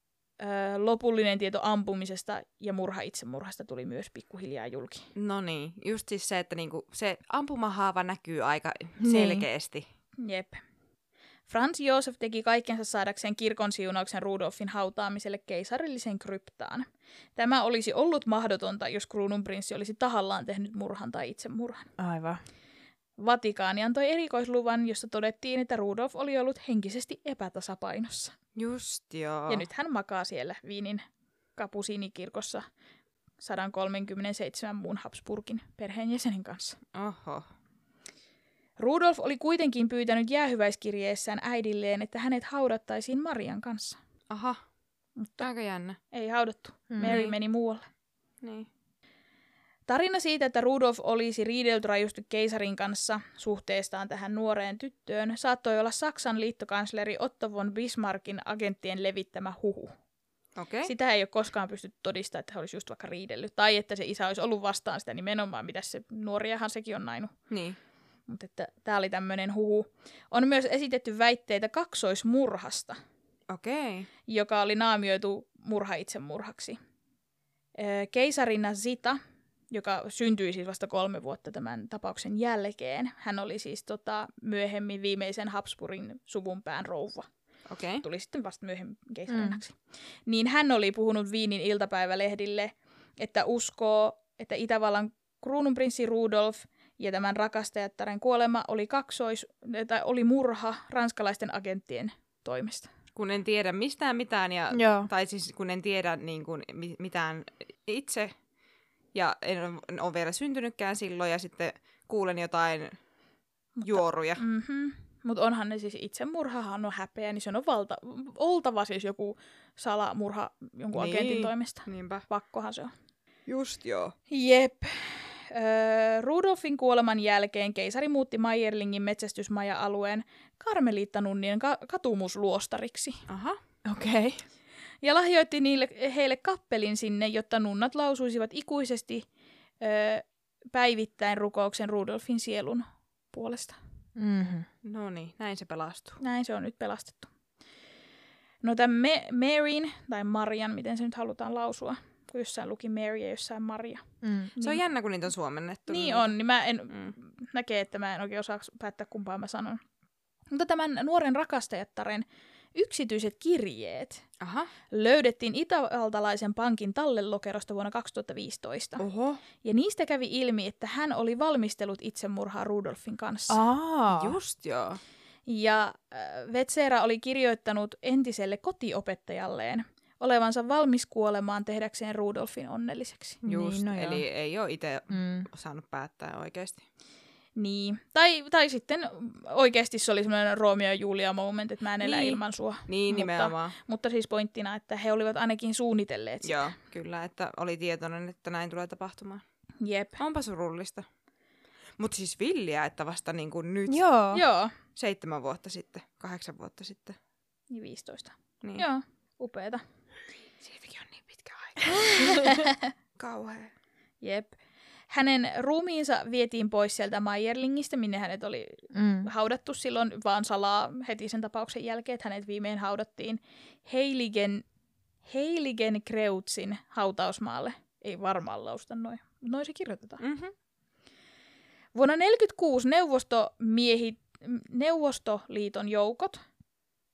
[SPEAKER 1] lopullinen tieto ampumisesta ja murha itsemurhasta tuli myös pikkuhiljaa julki.
[SPEAKER 2] No niin, just siis se, että niinku, se ampumahaava näkyy aika
[SPEAKER 3] Niin.
[SPEAKER 2] selkeästi.
[SPEAKER 1] Jep. Franz Josef teki kaikkensa saadakseen kirkon siunauksen Rudolfin hautaamiselle keisarilliseen kryptaan. Tämä olisi ollut mahdotonta, jos kruununprinssi olisi tahallaan tehnyt murhan tai itsemurhan.
[SPEAKER 3] Aivan.
[SPEAKER 1] Vatikaani antoi erikoisluvan, jossa todettiin, että Rudolf oli ollut henkisesti epätasapainossa.
[SPEAKER 2] Just joo.
[SPEAKER 1] Ja nyt hän makaa siellä Viinin kapusiinikirkossa 137 muun Habsburgin perheenjäsenen kanssa.
[SPEAKER 2] Oho.
[SPEAKER 1] Rudolf oli kuitenkin pyytänyt jäähyväiskirjeessään äidilleen, että hänet haudattaisiin Marian kanssa.
[SPEAKER 2] Aha.
[SPEAKER 1] Mutta
[SPEAKER 2] Aika jännä.
[SPEAKER 1] ei haudattu.
[SPEAKER 3] Mm.
[SPEAKER 1] Mary
[SPEAKER 2] Niin.
[SPEAKER 1] meni muualle.
[SPEAKER 2] Niin.
[SPEAKER 1] Tarina siitä, että Rudolf olisi riidelty rajusti keisarin kanssa suhteestaan tähän nuoreen tyttöön, saattoi olla Saksan liittokansleri Otto von Bismarckin agenttien levittämä huhu.
[SPEAKER 2] Okay.
[SPEAKER 1] Sitä ei ole koskaan pystytty todistamaan, että he olisi just vaikka riidellyt. Tai että se isä olisi ollut vastaan sitä nimenomaan, mitä se nuoriahan sekin on nainut.
[SPEAKER 2] Niin.
[SPEAKER 1] Mutta että tämä oli tämmöinen huhu. On myös esitetty väitteitä kaksoismurhasta.
[SPEAKER 2] Okay.
[SPEAKER 1] joka oli naamioitu murha itsemurhaksi. Keisarina Zita, joka syntyi siis vasta kolme vuotta tämän tapauksen jälkeen, hän oli siis tota, myöhemmin viimeisen Habsburgin suvunpään rouva.
[SPEAKER 2] Okei. Okay.
[SPEAKER 1] Tuli sitten vasta myöhemmin keisarinaksi. Mm. Niin hän oli puhunut Viinin iltapäivälehdille, että uskoo, että Itävallan kruununprinssi Rudolf Ja tämän rakastajattaren kuolema oli kaksois, tai oli murha ranskalaisten agenttien toimesta.
[SPEAKER 2] Kun en tiedä mistään mitään, ja,
[SPEAKER 3] Joo.
[SPEAKER 2] tai siis kun en tiedä niin kuin, mi- mitään itse, ja en ole vielä syntynytkään silloin, ja sitten kuulen jotain juoruja.
[SPEAKER 1] Mm-hmm. Mutta onhan ne siis itsemurhahan on häpeä, niin se on valta, oltava siis joku salamurha jonkun
[SPEAKER 2] Niin.
[SPEAKER 1] agentin toimesta.
[SPEAKER 2] Niinpä.
[SPEAKER 1] Pakkohan se on.
[SPEAKER 2] Just joo.
[SPEAKER 1] Jep. Öö, Rudolfin kuoleman jälkeen keisari muutti Mayerlingin metsästysmaja-alueen karmeliittanunnien ka- katumusluostariksi
[SPEAKER 2] Aha.
[SPEAKER 3] Okei. Okay.
[SPEAKER 1] Ja lahjoitti niille, heille kappelin sinne, jotta nunnat lausuisivat ikuisesti öö, päivittäin rukouksen Rudolfin sielun puolesta.
[SPEAKER 3] Mm-hmm.
[SPEAKER 2] No niin, näin se pelastuu.
[SPEAKER 1] Näin se on nyt pelastettu. No tämän Me- Maryn, tai Marian, miten se nyt halutaan lausua, kun jossain luki Mary ja jossain Maria.
[SPEAKER 3] Mm.
[SPEAKER 2] Se on jännä, kun niitä on suomennettu.
[SPEAKER 1] Niin on, niin mä en,
[SPEAKER 2] Mm.
[SPEAKER 1] näkee, että mä en oikein osaa päättää kumpaa mä sanon. Mutta tämän nuoren rakastajattaren yksityiset kirjeet
[SPEAKER 2] Aha.
[SPEAKER 1] löydettiin itävaltalaisen pankin tallelokerosta vuonna 2015.
[SPEAKER 2] Oho.
[SPEAKER 1] Ja niistä kävi ilmi, että hän oli valmistellut itsemurhaa Rudolfin kanssa.
[SPEAKER 3] Aa.
[SPEAKER 2] Just joo.
[SPEAKER 1] Ja äh, Vetsera oli kirjoittanut entiselle kotiopettajalleen olevansa valmis kuolemaan tehdäkseen Rudolfin onnelliseksi.
[SPEAKER 2] Just.
[SPEAKER 3] Niin, no joo.
[SPEAKER 2] Eli ei ole itse
[SPEAKER 3] Mm.
[SPEAKER 2] saanut päättää oikeasti.
[SPEAKER 1] Niin. Tai, tai sitten oikeasti se oli semmoinen Romeo ja Julia moment, että mä en elä
[SPEAKER 2] Niin.
[SPEAKER 1] ilman sua.
[SPEAKER 2] Niin,
[SPEAKER 1] Mutta-
[SPEAKER 2] nimenomaan.
[SPEAKER 1] Mutta siis pointtina, että he olivat ainakin suunnitelleet sitä.
[SPEAKER 2] Joo, kyllä, että oli tietoinen, että näin tulee tapahtumaan.
[SPEAKER 1] Jep.
[SPEAKER 2] Onpa surullista. Mutta siis villiä, että vasta niin kuin nyt,
[SPEAKER 3] Joo.
[SPEAKER 1] Joo.
[SPEAKER 2] seitsemän vuotta sitten, kahdeksan vuotta sitten.
[SPEAKER 1] Niin 15.
[SPEAKER 2] Niin.
[SPEAKER 1] Joo. Upeeta.
[SPEAKER 2] Siitäkin on niin pitkä aika. Kauhea.
[SPEAKER 1] Jep. Hänen ruumiinsa vietiin pois sieltä Mayerlingistä, minne hänet oli
[SPEAKER 3] Mm.
[SPEAKER 1] haudattu silloin vaan salaa heti sen tapauksen jälkeen, että hänet viimein haudattiin Heiligen, Heiligen Kreutsin hautausmaalle. Ei varmaan lausta noin, mutta noin se kirjoitetaan.
[SPEAKER 2] Mm-hmm.
[SPEAKER 1] Vuonna 1946 neuvostomiehit, Neuvostoliiton joukot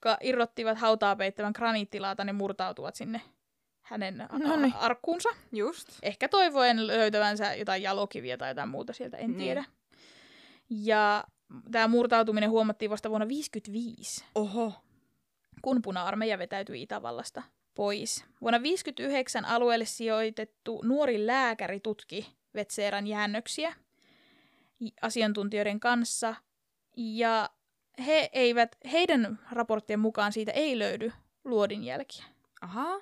[SPEAKER 1] ka- irrottivat hautaa peittävän graniittilaatan ja murtautuvat sinne hänen
[SPEAKER 3] Noniin.
[SPEAKER 1] arkkuunsa.
[SPEAKER 2] Just.
[SPEAKER 1] Ehkä toivoen löytävänsä jotain jalokiviä tai jotain muuta sieltä, en
[SPEAKER 2] Niin.
[SPEAKER 1] tiedä. Ja tämä murtautuminen huomattiin vasta vuonna 1955,
[SPEAKER 2] Oho.
[SPEAKER 1] kun puna-armeija vetäytyi Itävallasta pois. Vuonna 1959 alueelle sijoitettu nuori lääkäri tutki Vetseeran jäännöksiä asiantuntijoiden kanssa, ja he eivät, heidän raporttien mukaan siitä ei löydy luodinjälkiä.
[SPEAKER 2] Aha.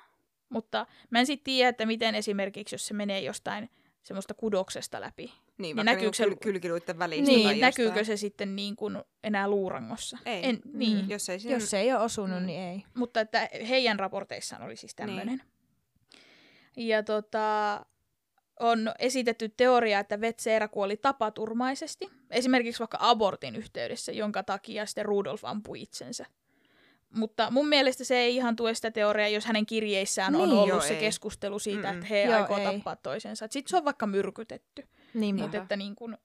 [SPEAKER 1] Mutta mä en sitten tiedä, että miten esimerkiksi, jos se menee jostain semmoista kudoksesta läpi,
[SPEAKER 2] Niin,
[SPEAKER 1] Niin näkyykö se-
[SPEAKER 2] kyl- kylkiluitten välistä
[SPEAKER 1] niin,
[SPEAKER 2] tai
[SPEAKER 1] näkyykö
[SPEAKER 2] jostain.
[SPEAKER 1] se sitten niin kuin enää luurangossa?
[SPEAKER 2] Ei.
[SPEAKER 1] En, niin,
[SPEAKER 3] Mm.
[SPEAKER 2] Jos ei siinä...
[SPEAKER 3] Jos se ei ole osunut,
[SPEAKER 2] Mm.
[SPEAKER 3] niin ei.
[SPEAKER 1] mutta että heidän raporteissaan oli siis tämmöinen. Niin. Ja tota, on esitetty teoria, että Vetseera kuoli tapaturmaisesti, esimerkiksi vaikka abortin yhteydessä, jonka takia sitten Rudolf ampui itsensä. Mutta mun mielestä se ei ihan tue sitä teoriaa, jos hänen kirjeissään on
[SPEAKER 3] Niin,
[SPEAKER 1] ollut
[SPEAKER 2] joo,
[SPEAKER 1] se
[SPEAKER 2] ei.
[SPEAKER 1] keskustelu siitä,
[SPEAKER 2] Mm-mm.
[SPEAKER 1] että he
[SPEAKER 3] Joo,
[SPEAKER 1] aikoo
[SPEAKER 3] ei.
[SPEAKER 1] tappaa toisensa. Sitten se on vaikka myrkytetty.
[SPEAKER 3] Niinpä.
[SPEAKER 1] Mutta että niin kuin,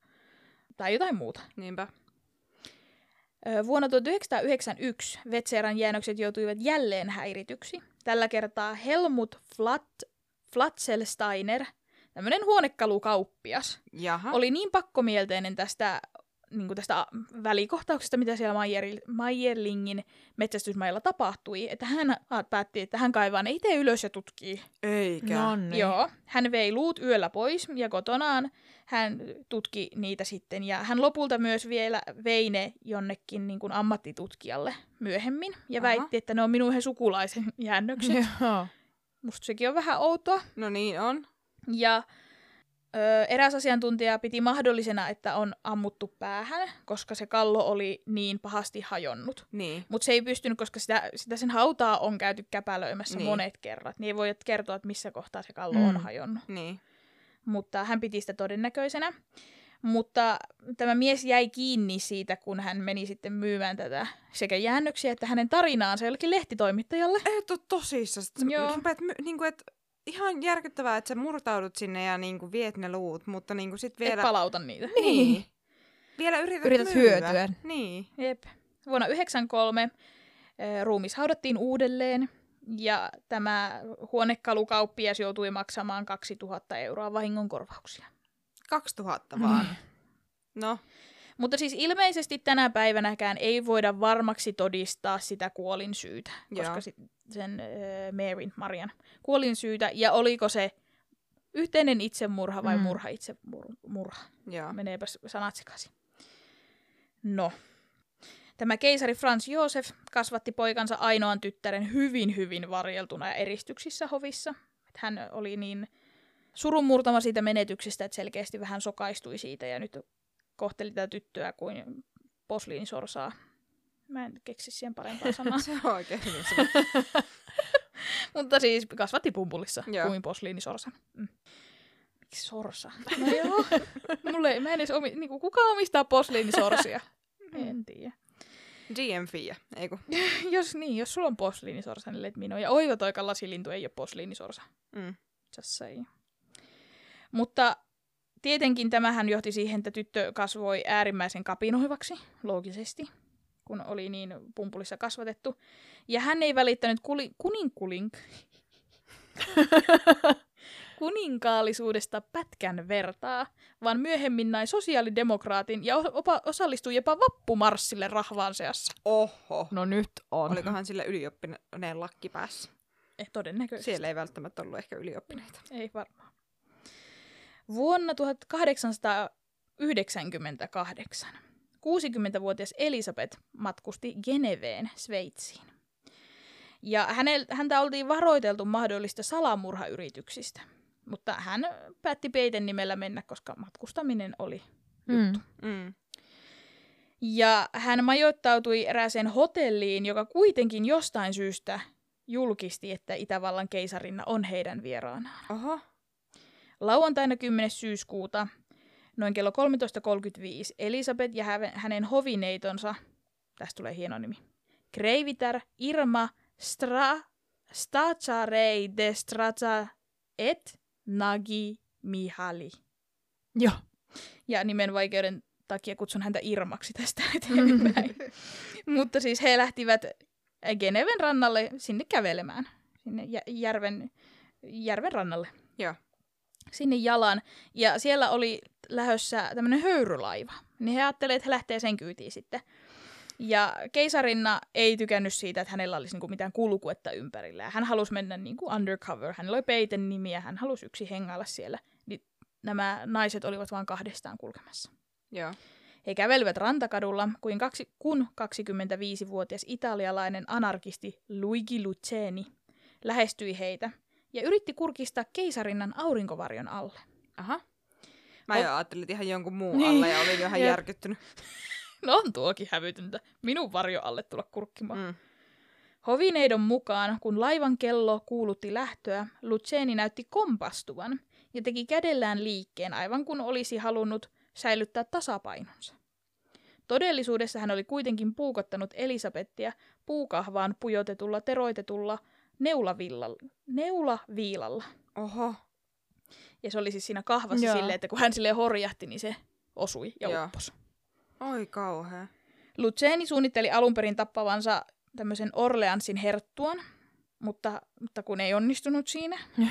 [SPEAKER 1] tai jotain muuta.
[SPEAKER 2] Niinpä.
[SPEAKER 1] Vuonna 1991 Vetseeran jäännökset joutuivat jälleen häirityksi. Tällä kertaa Helmut Flat, Flatzelsteiner, tämmöinen huonekalukauppias,
[SPEAKER 2] Jaha.
[SPEAKER 1] oli niin pakkomielteinen tästä, niin kuin tästä välikohtauksesta, mitä siellä Mayer, Mayerlingin metsästysmailla tapahtui, että hän päätti, että hän kaivaa ne itse ylös ja tutkii.
[SPEAKER 2] Eikä.
[SPEAKER 3] No niin.
[SPEAKER 1] Joo, hän vei luut yöllä pois ja kotonaan hän tutki niitä sitten. Ja hän lopulta myös vielä vei ne jonnekin niin kuin ammattitutkijalle myöhemmin ja
[SPEAKER 2] Aha.
[SPEAKER 1] väitti, että ne on minun he sukulaisen jäännökset.
[SPEAKER 3] Joo.
[SPEAKER 1] Musta sekin on vähän outoa.
[SPEAKER 2] No niin on.
[SPEAKER 1] Ja ö, eräs asiantuntija piti mahdollisena, että on ammuttu päähän, koska se kallo oli niin pahasti hajonnut.
[SPEAKER 2] Niin.
[SPEAKER 1] Mutta se ei pystynyt, koska sitä, sitä sen hautaa on käyty käpälöimässä
[SPEAKER 2] Niin.
[SPEAKER 1] monet kerrat. Niin ei voi kertoa, että missä kohtaa se kallo
[SPEAKER 3] Mm.
[SPEAKER 1] on hajonnut
[SPEAKER 2] Niin.
[SPEAKER 1] mutta hän piti sitä todennäköisenä. Mutta tämä mies jäi kiinni siitä, kun hän meni sitten myymään tätä sekä jäännöksiä että hänen tarinaansa jollekin lehtitoimittajalle.
[SPEAKER 2] Ei to tosissaan.
[SPEAKER 1] Joo.
[SPEAKER 2] Rupeat, my- niinku, et, ihan järkyttävää, että sä murtaudut sinne ja niinku, viet ne luut, mutta niinku, sit
[SPEAKER 1] Vielä... Et palauta niitä.
[SPEAKER 2] Niin. Vielä yrität,
[SPEAKER 3] Yrität
[SPEAKER 2] myyä.
[SPEAKER 3] hyötyä.
[SPEAKER 2] Niin.
[SPEAKER 1] Jep. Vuonna 1993 ruumis haudattiin uudelleen ja tämä huonekalukauppias joutui maksamaan 2000 euroa vahingonkorvauksia.
[SPEAKER 2] 2000 vaan. No,
[SPEAKER 1] Mutta siis ilmeisesti tänä päivänäkään ei voida varmaksi todistaa sitä kuolinsyytä, koska
[SPEAKER 2] Joo.
[SPEAKER 1] sit sen äh, Maryn, Marian kuolinsyytä, ja oliko se yhteinen itsemurha vai
[SPEAKER 3] Mm.
[SPEAKER 1] murha itsemurha.
[SPEAKER 2] joo.
[SPEAKER 1] Meneepä sanat sekaisin. No. Tämä keisari Franz Josef kasvatti poikansa ainoan tyttären hyvin, hyvin varjeltuna ja eristyksissä hovissa. Hän oli niin surunmurtama siitä menetyksestä, että selkeästi vähän sokaistui siitä ja nyt kohteli tätä tyttöä kuin posliinisorsaa. Mä en keksi siihen parempaa sanaa.
[SPEAKER 2] Se on oikein hyvin.
[SPEAKER 1] Mutta siis kasvatti pumpulissa
[SPEAKER 2] Joo.
[SPEAKER 1] kuin posliinisorsan. Mm. Miksi sorsa? No joo. Mulle ei, mä en edes omi, niinku, kuka omistaa posliinisorsia? En tiedä.
[SPEAKER 2] GM Fia, ei kun.
[SPEAKER 1] jos niin, jos sulla on posliinisorsa, niin let know. Ja oiva toika lasilintu ei ole posliinisorsa.
[SPEAKER 2] Mm.
[SPEAKER 1] Just saying. Mutta tietenkin tämähän johti siihen, että tyttö kasvoi äärimmäisen kapinoivaksi, loogisesti, kun oli niin pumpulissa kasvatettu. Ja hän ei välittänyt kuli, kuninkulink, kuninkaallisuudesta pätkän vertaa, vaan myöhemmin näin sosiaalidemokraatin ja opa, osallistui jopa vappumarssille rahvaan seassa.
[SPEAKER 2] Oho.
[SPEAKER 3] No nyt on.
[SPEAKER 2] Olikohan sillä ylioppineen lakki päässä?
[SPEAKER 1] Eh, todennäköisesti.
[SPEAKER 2] Siellä ei välttämättä ollut ehkä ylioppineita.
[SPEAKER 1] Ei varmaan. Vuonna 1898 60-vuotias Elisabeth matkusti Geneveen, Sveitsiin. Ja häntä oltiin varoiteltu mahdollista salamurhayrityksistä, mutta hän päätti peiten nimellä mennä, koska matkustaminen oli
[SPEAKER 3] Mm.
[SPEAKER 2] Mm.
[SPEAKER 1] Ja hän majoittautui erääseen hotelliin, joka kuitenkin jostain syystä julkisti, että Itävallan keisarinna on heidän vieraanaan.
[SPEAKER 2] Oho.
[SPEAKER 1] Lauantaina 10. syyskuuta noin kello 13.35 Elisabeth ja hä- hänen hovineitonsa, tästä tulee hieno nimi, Kreivitar Irma Stra, Stacarei de Strata et Nagi Mihali.
[SPEAKER 3] Joo.
[SPEAKER 1] Ja nimen vaikeuden takia kutsun häntä Irmaksi tästä eteenpäin. Mutta siis he lähtivät Geneven rannalle sinne kävelemään, sinne jä- järven, järven rannalle
[SPEAKER 2] Joo.
[SPEAKER 1] Sinne jalan. Ja siellä oli lähössä tämmöinen höyrylaiva. Niin he ajattelivat, että he lähtee sen kyytiin sitten. Ja keisarinna ei tykännyt siitä, että hänellä olisi niinku mitään kulkuetta ympärillä. Hän halusi mennä niinku undercover. Hänellä oli peiten nimi ja hän halusi yksi hengailla siellä. Niin nämä naiset olivat vain kahdestaan kulkemassa.
[SPEAKER 2] Joo.
[SPEAKER 1] He kävelivät rantakadulla, kuin kaksi, kun 25-vuotias italialainen anarkisti Luigi Luceni lähestyi heitä ja yritti kurkistaa keisarinnan aurinkovarjon alle.
[SPEAKER 2] Aha. Mä
[SPEAKER 1] O-
[SPEAKER 2] jo ajattelin, että ihan jonkun muun
[SPEAKER 1] Niin.
[SPEAKER 2] alla ja olin jo ihan
[SPEAKER 1] Jep.
[SPEAKER 2] järkyttynyt.
[SPEAKER 1] No on tuokin hävytöntä. Minun varjo alle tulla kurkkimaan. Mm. Hovineidon mukaan, kun laivan kello kuulutti lähtöä, Luceni näytti kompastuvan ja teki kädellään liikkeen aivan kun olisi halunnut säilyttää tasapainonsa. Todellisuudessa hän oli kuitenkin puukottanut Elisabettia puukahvaan pujotetulla teroitetulla neulavillalla, neulaviilalla.
[SPEAKER 2] Oho.
[SPEAKER 1] Ja se oli siis siinä kahvassa
[SPEAKER 3] Joo.
[SPEAKER 1] silleen, että kun hän silleen horjahti, niin se osui ja
[SPEAKER 2] Joo.
[SPEAKER 1] upposi.
[SPEAKER 2] Oi kauhea.
[SPEAKER 1] Luceni suunnitteli alun perin tappavansa tämmöisen Orleansin herttuan, mutta, mutta kun ei onnistunut siinä,
[SPEAKER 3] Joo.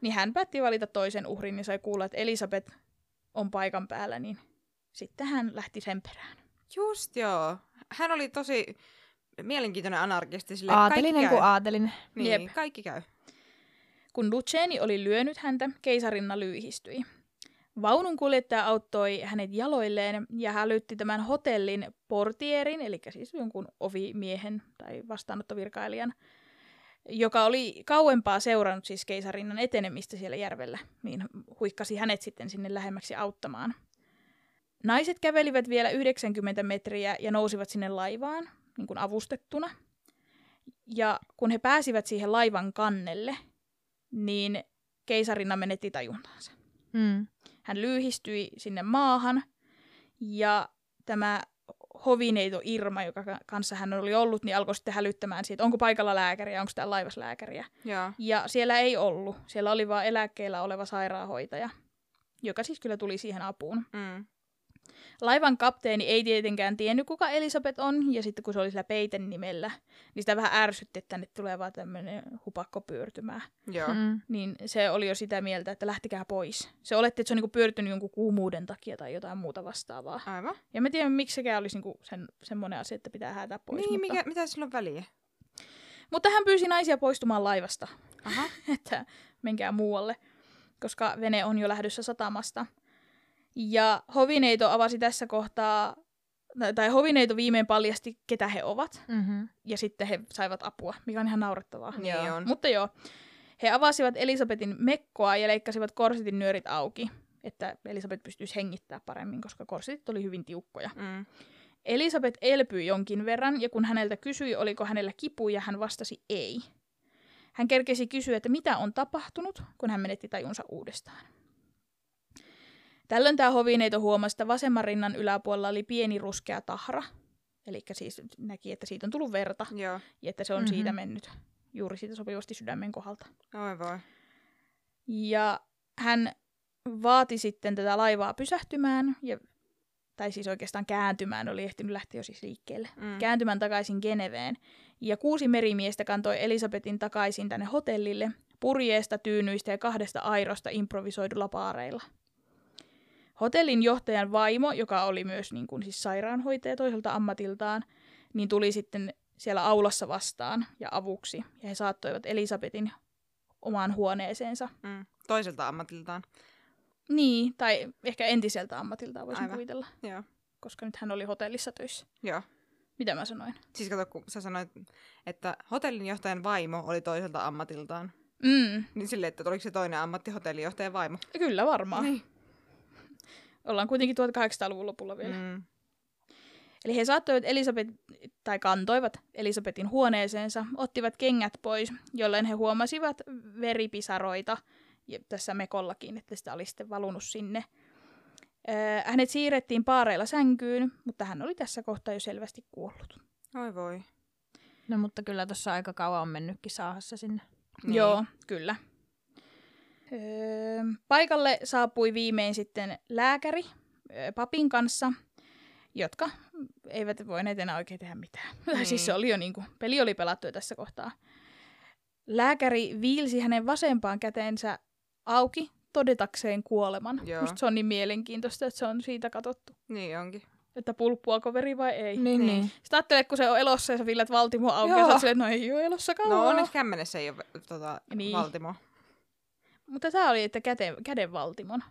[SPEAKER 1] niin hän päätti valita toisen uhrin ja sai kuulla, että Elisabeth on paikan päällä, niin sitten hän lähti sen perään.
[SPEAKER 2] Just joo. Hän oli tosi mielenkiintoinen anarkisti. Sille
[SPEAKER 3] Aatelinen kuin aatelinen.
[SPEAKER 2] Niin,
[SPEAKER 1] Jep.
[SPEAKER 2] Kaikki käy.
[SPEAKER 1] Kun Luceni oli lyönyt häntä, keisarinna lyyhistyi. Vaununkuljettaja auttoi hänet jaloilleen ja hälytti tämän hotellin portierin, eli siis jonkun ovimiehen tai vastaanottovirkailijan, joka oli kauempaa seurannut siis keisarinnan etenemistä siellä järvellä, niin huikkasi hänet sitten sinne lähemmäksi auttamaan. Naiset kävelivät vielä 90 metriä ja nousivat sinne laivaan, niin kuin avustettuna. Ja kun he pääsivät siihen laivan kannelle, niin keisarinna menetti tajuntaansa.
[SPEAKER 3] Mm.
[SPEAKER 1] Hän lyyhistyi sinne maahan ja tämä hovineito Irma, joka ka- kanssa hän oli ollut, niin alkoi sitten hälyttämään siitä, onko paikalla lääkäriä, onko täällä laivassa lääkäriä.
[SPEAKER 2] Joo.
[SPEAKER 1] Ja siellä ei ollut. Siellä oli vain eläkkeellä oleva sairaanhoitaja, joka siis kyllä tuli siihen apuun.
[SPEAKER 2] Mm.
[SPEAKER 1] Laivan kapteeni ei tietenkään tiennyt, kuka Elisabeth on, ja sitten kun se oli sillä peiten nimellä, niin sitä vähän ärsytti, että tänne tulee vaan tämmöinen hupakko pyörtymään.
[SPEAKER 2] Joo.
[SPEAKER 3] Mm.
[SPEAKER 1] Niin se oli jo sitä mieltä, että lähtikää pois. Se oletti, että se on niinku pyörtynyt jonkun kuumuuden takia tai jotain muuta vastaavaa.
[SPEAKER 2] Aivan.
[SPEAKER 1] Ja mä tiedän, miksi sekään olisi niinku sen, semmoinen asia, että pitää häätää pois.
[SPEAKER 2] niin,
[SPEAKER 1] mutta...
[SPEAKER 2] mikä, mitä sillä on väliä?
[SPEAKER 1] mutta hän pyysi naisia poistumaan laivasta,
[SPEAKER 2] Aha.
[SPEAKER 1] että menkää muualle, koska vene on jo lähdössä satamasta. Ja Hovineito avasi tässä kohtaa, tai Hovineito viimein paljasti, ketä he ovat,
[SPEAKER 3] Mm-hmm.
[SPEAKER 1] ja sitten he saivat apua, mikä on ihan naurettavaa.
[SPEAKER 2] Niin
[SPEAKER 3] Joo.
[SPEAKER 2] on.
[SPEAKER 1] Mutta joo, he avasivat Elisabetin mekkoa ja leikkasivat korsetin nyörit auki, että Elisabet pystyisi hengittämään paremmin, koska korsetit oli hyvin tiukkoja.
[SPEAKER 2] Mm.
[SPEAKER 1] Elisabet elpyi jonkin verran, ja kun häneltä kysyi, oliko hänellä kipuja, hän vastasi ei. Hän kerkesi kysyä, että mitä on tapahtunut, kun hän menetti tajunsa uudestaan. Tällöin tämä hovineito huomasi, että vasemman rinnan yläpuolella oli pieni ruskea tahra. Eli siis näki, että siitä on tullut verta,
[SPEAKER 2] Joo.
[SPEAKER 1] ja että se on
[SPEAKER 3] Mhm.
[SPEAKER 1] mm-hmm. siitä mennyt juuri siitä sopivasti sydämen kohdalta.
[SPEAKER 2] Oi voi.
[SPEAKER 1] Ja hän vaati sitten tätä laivaa pysähtymään, ja, tai siis oikeastaan kääntymään, oli ehtinyt lähteä jo siis liikkeelle,
[SPEAKER 2] Mm.
[SPEAKER 1] kääntymään takaisin Geneveen. Ja kuusi merimiestä kantoi Elisabetin takaisin tänne hotellille, purjeesta, tyynyistä ja kahdesta airosta improvisoidulla paareilla. Hotellin johtajan vaimo, joka oli myös niin kuin, siis sairaanhoitaja toiselta ammatiltaan, niin tuli sitten siellä aulassa vastaan ja avuksi. Ja he saattoivat Elisabetin omaan huoneeseensa.
[SPEAKER 2] Mm. Toiselta ammatiltaan.
[SPEAKER 1] Niin, tai ehkä entiseltä ammatiltaan voisin
[SPEAKER 2] Aivan.
[SPEAKER 1] kuvitella,
[SPEAKER 2] Joo.
[SPEAKER 1] koska nyt hän oli hotellissa töissä.
[SPEAKER 2] Joo.
[SPEAKER 1] Mitä mä sanoin?
[SPEAKER 2] Siis kato, kun sä sanoit, että hotellin johtajan vaimo oli toiselta ammatiltaan.
[SPEAKER 1] Mm,
[SPEAKER 2] Niin silleen, että oliko se toinen ammatti hotellinjohtajan vaimo?
[SPEAKER 1] kyllä varmaan.
[SPEAKER 2] Niin.
[SPEAKER 1] Ollaan kuitenkin 1800-luvun lopulla vielä. Mm. Eli he saattoivat Elisabet, tai kantoivat Elisabetin huoneeseensa, ottivat kengät pois, jolloin he huomasivat veripisaroita ja tässä mekollakin, että sitä oli sitten valunut sinne. Öö, hänet siirrettiin paareilla sänkyyn, mutta hän oli tässä kohtaa jo selvästi kuollut.
[SPEAKER 2] Oi voi.
[SPEAKER 3] No mutta kyllä tuossa aika kauan on mennytkin saahassa sinne.
[SPEAKER 2] Niin.
[SPEAKER 1] Joo, kyllä. Öö, paikalle saapui viimein sitten lääkäri öö, papin kanssa, jotka eivät voineet enää oikein tehdä mitään.
[SPEAKER 2] Niin.
[SPEAKER 1] siis se oli jo niin kuin, peli oli pelattu jo tässä kohtaa. Lääkäri viilsi hänen vasempaan käteensä auki todetakseen kuoleman.
[SPEAKER 2] Joo.
[SPEAKER 1] Musta se on niin mielenkiintoista, että se on siitä katsottu.
[SPEAKER 2] Niin onkin.
[SPEAKER 1] Että pulppuako veri vai ei.
[SPEAKER 3] Niin,
[SPEAKER 2] Niin.
[SPEAKER 3] niin.
[SPEAKER 1] Sitten ajattelee, kun se on elossa ja sä villet valtimo auki
[SPEAKER 3] Joo.
[SPEAKER 1] ja sä oot silleen, että no ei ole elossa kauan.
[SPEAKER 2] No onneksi kämmenessä ei ole tota,
[SPEAKER 1] Niin.
[SPEAKER 2] niin. valtimo.
[SPEAKER 1] Mutta tämä oli, että käden, käden valtimon.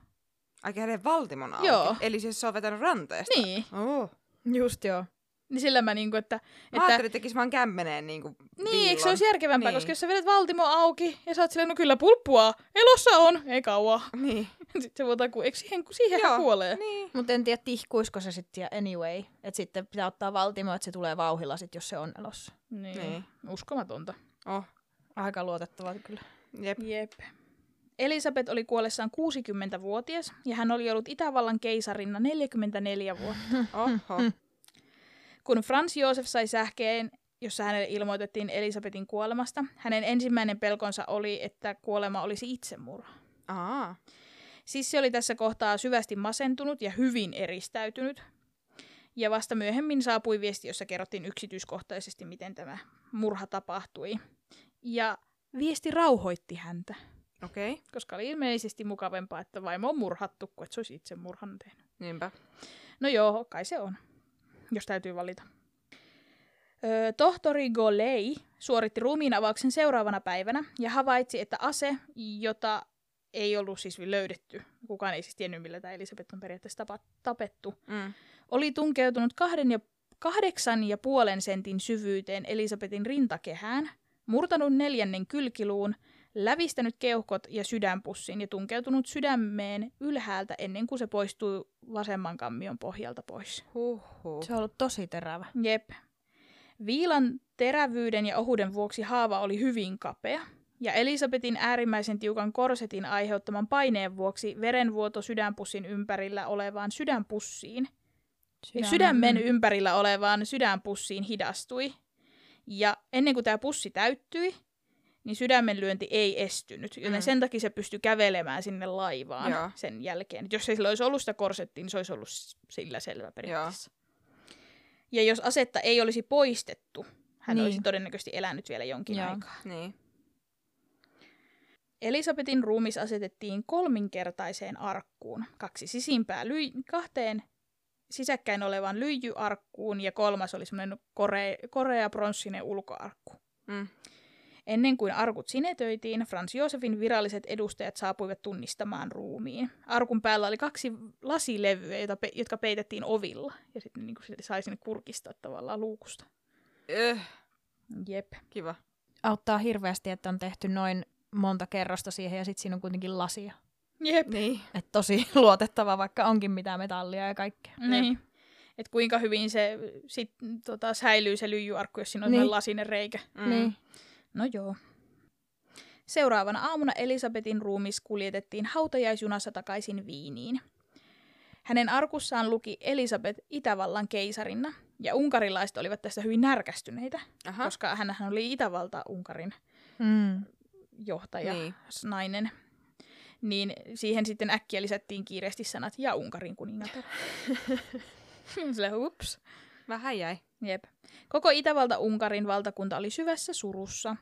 [SPEAKER 2] Ai käden valtimon auki.
[SPEAKER 1] Joo.
[SPEAKER 2] Eli siis se on vetänyt ranteesta.
[SPEAKER 1] Niin.
[SPEAKER 2] Oh.
[SPEAKER 3] Just joo.
[SPEAKER 1] Niin sillä mä niinku, että...
[SPEAKER 2] Mä
[SPEAKER 1] että
[SPEAKER 2] ajattelin, että tekisi vaan kämmeneen niinku
[SPEAKER 1] niin, eikö se olisi järkevämpää,
[SPEAKER 2] Niin.
[SPEAKER 1] koska jos sä vedät valtimo auki ja sä oot silleen, no kyllä pulppua, elossa on, ei kauaa.
[SPEAKER 2] Niin.
[SPEAKER 1] Sitten se voidaan, ku, eikö siihen, kun siihen hän
[SPEAKER 2] Joo.
[SPEAKER 1] kuolee.
[SPEAKER 2] Niin.
[SPEAKER 3] Mutta en tiedä, tihkuisiko se sitten anyway. Että sitten pitää ottaa valtimo, että se tulee vauhilla sit, jos se on elossa.
[SPEAKER 1] Niin.
[SPEAKER 2] Niin.
[SPEAKER 1] niin. Uskomatonta.
[SPEAKER 2] Oh.
[SPEAKER 3] Aika luotettavaa kyllä.
[SPEAKER 2] Jep.
[SPEAKER 1] Jep. Elisabeth oli kuollessaan 60-vuotias ja hän oli ollut Itävallan keisarina 44 vuotta.
[SPEAKER 2] Oho.
[SPEAKER 1] Kun Franz Josef sai sähkeen, jossa hänelle ilmoitettiin Elisabetin kuolemasta, hänen ensimmäinen pelkonsa oli, että kuolema olisi itsemurha.
[SPEAKER 2] Aa.
[SPEAKER 1] Sissi oli tässä kohtaa syvästi masentunut ja hyvin eristäytynyt. Ja vasta myöhemmin saapui viesti, jossa kerrottiin yksityiskohtaisesti, miten tämä murha tapahtui. Ja viesti rauhoitti häntä,
[SPEAKER 2] Okei. Okay.
[SPEAKER 1] koska oli ilmeisesti mukavempaa, että vaimo on murhattu, kuin että se olisi itse murhan tehnyt.
[SPEAKER 2] Niinpä.
[SPEAKER 1] No joo, kai se on, jos täytyy valita. Öö, tohtori Golei suoritti ruumiin avauksen seuraavana päivänä ja havaitsi, että ase, jota ei ollut siis löydetty, kukaan ei siis tiennyt, millä tämä Elisabeth on periaatteessa tapa- tapettu,
[SPEAKER 2] Mm.
[SPEAKER 1] oli tunkeutunut kahden ja, kahdeksan ja puolen sentin syvyyteen Elisabetin rintakehään, murtanut neljännen kylkiluun, lävistänyt keuhkot ja sydänpussin ja tunkeutunut sydämeen ylhäältä ennen kuin se poistui vasemman kammion pohjalta pois.
[SPEAKER 2] Huhhuh.
[SPEAKER 3] Se on ollut tosi terävä.
[SPEAKER 1] Jep. Viilan terävyyden ja ohuuden vuoksi haava oli hyvin kapea, ja Elisabetin äärimmäisen tiukan korsetin aiheuttaman paineen vuoksi verenvuoto sydänpussin ympärillä olevaan sydänpussiin, Sydämen. sydämen ympärillä olevaan sydänpussiin hidastui. Ja ennen kuin tämä pussi täyttyi, niin sydämenlyönti ei estynyt, joten
[SPEAKER 2] Mm.
[SPEAKER 1] sen takia se pystyi kävelemään sinne laivaan
[SPEAKER 2] Joo.
[SPEAKER 1] sen jälkeen. Et jos ei sillä olisi ollut sitä korsettia, niin se olisi ollut sillä selvä periaatteessa. Ja jos asetta ei olisi poistettu, hän
[SPEAKER 3] Niin.
[SPEAKER 1] olisi todennäköisesti elänyt vielä jonkin
[SPEAKER 3] Joo.
[SPEAKER 1] aikaa.
[SPEAKER 2] Niin.
[SPEAKER 1] Elisabetin ruumis asetettiin kolminkertaiseen arkkuun, kaksi sisimpää lyy- kahteen sisäkkäin olevan lyijyarkkuun ja kolmas oli semmoinen korea, korea pronssinen ulkoarkku.
[SPEAKER 2] Mm.
[SPEAKER 1] Ennen kuin arkut sinetöitiin, Frans Josefin viralliset edustajat saapuivat tunnistamaan ruumiin. Arkun päällä oli kaksi lasilevyä, jota pe- jotka peitettiin ovilla. Ja sitten niin se sai sinne kurkistaa tavallaan luukusta.
[SPEAKER 2] Öh,
[SPEAKER 1] Jep.
[SPEAKER 2] kiva.
[SPEAKER 3] Auttaa hirveästi, että on tehty noin monta kerrosta siihen ja sitten siinä on kuitenkin lasia.
[SPEAKER 1] Jep.
[SPEAKER 2] Niin.
[SPEAKER 3] Et tosi luotettava, vaikka onkin mitään metallia ja kaikkea.
[SPEAKER 1] Niin. Et kuinka hyvin se sit, tota, säilyy se lyijyarkku, jos siinä on
[SPEAKER 3] Niin.
[SPEAKER 1] niin. lasinen reikä.
[SPEAKER 2] Mm.
[SPEAKER 3] Niin.
[SPEAKER 1] No joo. Seuraavana aamuna Elisabetin ruumis kuljetettiin hautajaisjunassa takaisin Viiniin. Hänen arkussaan luki Elisabet Itävallan keisarina, ja unkarilaiset olivat tästä hyvin närkästyneitä,
[SPEAKER 2] Aha.
[SPEAKER 1] koska hän oli Itävalta-Unkarin
[SPEAKER 3] Mm.
[SPEAKER 1] johtaja,
[SPEAKER 2] Niin.
[SPEAKER 1] nainen. Niin siihen sitten äkkiä lisättiin kiireesti sanat ja Unkarin kuningatar. Sille hups.
[SPEAKER 2] Vähän jäi.
[SPEAKER 1] Jep. Koko Itävalta-Unkarin valtakunta oli syvässä surussa.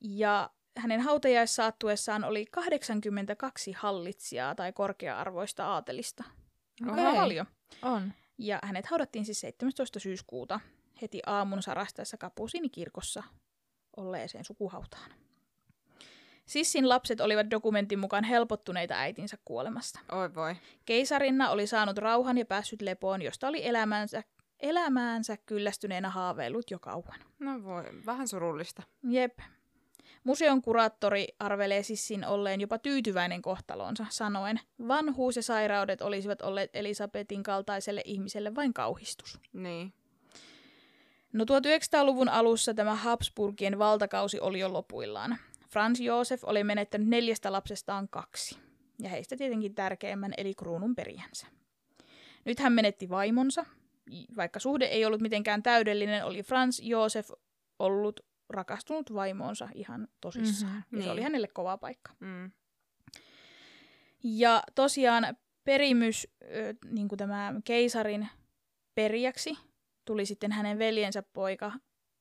[SPEAKER 1] Ja hänen hautajaissaattuessaan oli 82 hallitsijaa tai korkea-arvoista aatelista. Aika
[SPEAKER 3] Okei.
[SPEAKER 1] paljon.
[SPEAKER 3] On.
[SPEAKER 1] Ja hänet haudattiin siis 17. syyskuuta heti aamun sarastaessa Kapusini kirkossa olleeseen sukuhautaan. Sissin lapset olivat dokumentin mukaan helpottuneita äitinsä kuolemasta.
[SPEAKER 2] Oi voi.
[SPEAKER 1] Keisarinna oli saanut rauhan ja päässyt lepoon, josta oli elämäänsä, elämäänsä kyllästyneenä haaveillut jo kauan.
[SPEAKER 2] No voi. Vähän surullista.
[SPEAKER 1] Jep. Museon kuraattori arvelee Sissin olleen jopa tyytyväinen kohtalonsa, sanoen, vanhuus ja sairaudet olisivat olleet Elisabetin kaltaiselle ihmiselle vain kauhistus.
[SPEAKER 2] Niin.
[SPEAKER 1] No 1900-luvun alussa tämä Habsburgien valtakausi oli jo lopuillaan. Franz Josef oli menettänyt neljästä lapsestaan kaksi, ja heistä tietenkin tärkeimmän eli kruunun perijänsä. Nyt hän menetti vaimonsa, vaikka suhde ei ollut mitenkään täydellinen, oli Franz Josef ollut rakastunut vaimoonsa ihan tosissaan.
[SPEAKER 3] Mhm,
[SPEAKER 1] Mm-hmm, ja se
[SPEAKER 2] niin.
[SPEAKER 1] oli hänelle kova paikka.
[SPEAKER 2] Mm.
[SPEAKER 1] Ja tosiaan perimys, niin kuin tämä keisarin perijäksi, tuli sitten hänen veljensä poika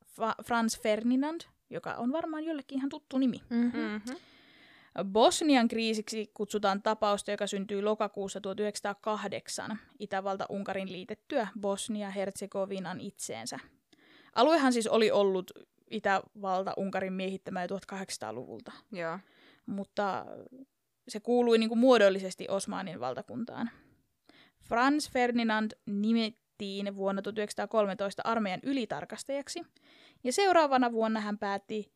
[SPEAKER 1] Fa- Franz Ferdinand, joka on varmaan jollekin ihan tuttu nimi.
[SPEAKER 3] Mm-hmm.
[SPEAKER 2] Mm-hmm.
[SPEAKER 1] Bosnian kriisiksi kutsutaan tapausta, joka syntyi lokakuussa 1908 Itävalta-Unkarin liitettyä Bosnia-Herzegovinan itseensä. Aluehan siis oli ollut Itävalta-Unkarin miehittämä jo 1800-luvulta,
[SPEAKER 2] Joo.
[SPEAKER 1] mutta se kuului niin kuin muodollisesti Osmanin valtakuntaan. Franz Ferdinand nimettiin vuonna 1913 armeijan ylitarkastajaksi, ja seuraavana vuonna hän päätti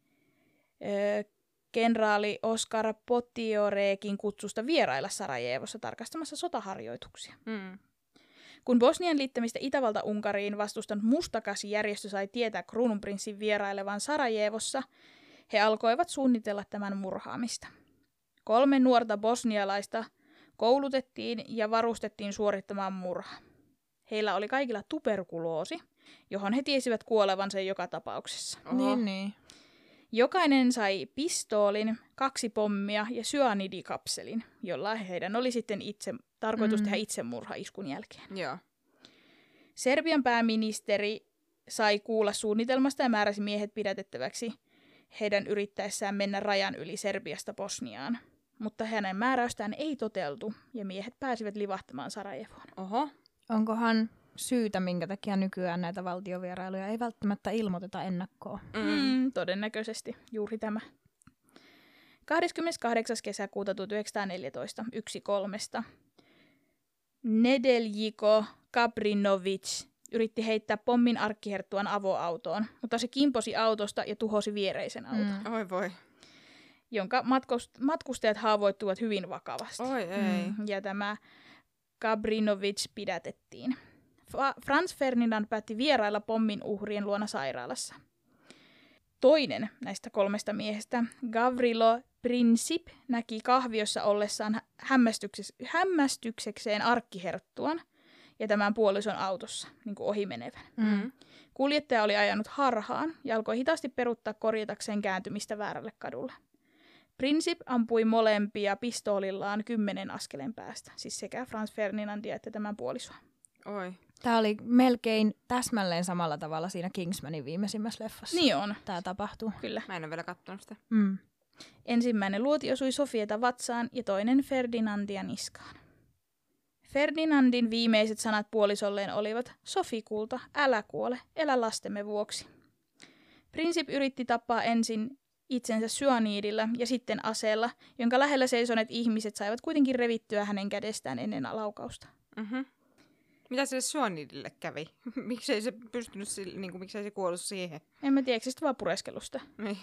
[SPEAKER 1] kenraali Oskar Potioreekin kutsusta vierailla Sarajevossa tarkastamassa sotaharjoituksia.
[SPEAKER 2] Mm.
[SPEAKER 1] Kun Bosnian liittämistä Itävalta-Unkariin vastustanut Mustakasi-järjestö sai tietää kruununprinssin vierailevan Sarajevossa, he alkoivat suunnitella tämän murhaamista. Kolme nuorta bosnialaista koulutettiin ja varustettiin suorittamaan murha. Heillä oli kaikilla tuberkuloosi, johon he tiesivät kuolevansa joka tapauksessa.
[SPEAKER 2] Oho.
[SPEAKER 3] Niin, niin.
[SPEAKER 1] Jokainen sai pistoolin, kaksi pommia ja syanidikapselin, jolla heidän oli sitten itse, tarkoitus
[SPEAKER 3] Mm.
[SPEAKER 1] tehdä itsemurha iskun jälkeen.
[SPEAKER 2] Joo.
[SPEAKER 1] Serbian pääministeri sai kuulla suunnitelmasta ja määräsi miehet pidätettäväksi heidän yrittäessään mennä rajan yli Serbiasta Bosniaan. Mutta hänen määräystään ei toteltu ja miehet pääsivät livahtamaan Sarajevoon.
[SPEAKER 2] Oho.
[SPEAKER 3] Onkohan syytä, minkä takia nykyään näitä valtiovierailuja ei välttämättä ilmoiteta ennakkoon?
[SPEAKER 2] Mm.
[SPEAKER 1] Mm, todennäköisesti juuri tämä. 28. kesäkuuta 1914, yksi kolmesta. Nedeljiko Kabrinovic yritti heittää pommin arkkiherttuan avoautoon, mutta se kimposi autosta ja tuhosi viereisen auton, mm.
[SPEAKER 3] Mm.
[SPEAKER 2] Oi voi.
[SPEAKER 1] jonka matkust- matkustajat haavoittuivat hyvin vakavasti.
[SPEAKER 2] Oi ei.
[SPEAKER 1] Mm, Ja tämä Kabrinovic pidätettiin. Franz Ferdinand päätti vierailla pommin uhrien luona sairaalassa. Toinen näistä kolmesta miehestä, Gavrilo Princip, näki kahviossa ollessaan hämmästykseks- hämmästyksekseen arkkiherttuan ja tämän puolison autossa, niin kuin ohimenevän.
[SPEAKER 2] Mm.
[SPEAKER 1] Kuljettaja oli ajanut harhaan ja alkoi hitaasti peruttaa korjatakseen kääntymistä väärälle kadulle. Princip ampui molempia pistoolillaan kymmenen askeleen päästä, siis sekä Franz Ferdinandia että tämän puolisoa.
[SPEAKER 2] Oi.
[SPEAKER 3] Tämä oli melkein täsmälleen samalla tavalla siinä Kingsmanin viimeisimmässä leffassa.
[SPEAKER 1] Niin on,
[SPEAKER 3] Tämä tapahtuu.
[SPEAKER 1] kyllä.
[SPEAKER 2] Mä en ole vielä kattonut sitä.
[SPEAKER 3] Mm.
[SPEAKER 1] Ensimmäinen luoti osui Sofieta vatsaan ja toinen Ferdinandia niskaan. Ferdinandin viimeiset sanat puolisolleen olivat, Sofi kulta, älä kuole, elä lastemme vuoksi. Princip yritti tappaa ensin itsensä syaniidilla ja sitten aseella, jonka lähellä seisoneet ihmiset saivat kuitenkin revittyä hänen kädestään ennen laukausta.
[SPEAKER 2] Mm-hmm. Mitä se Suonidille kävi? miksei se pystynyt, sille, niin kuin, miksei se kuollut siihen?
[SPEAKER 1] En mä tiedä, eikö se vaan pureskelusta.
[SPEAKER 2] Niin.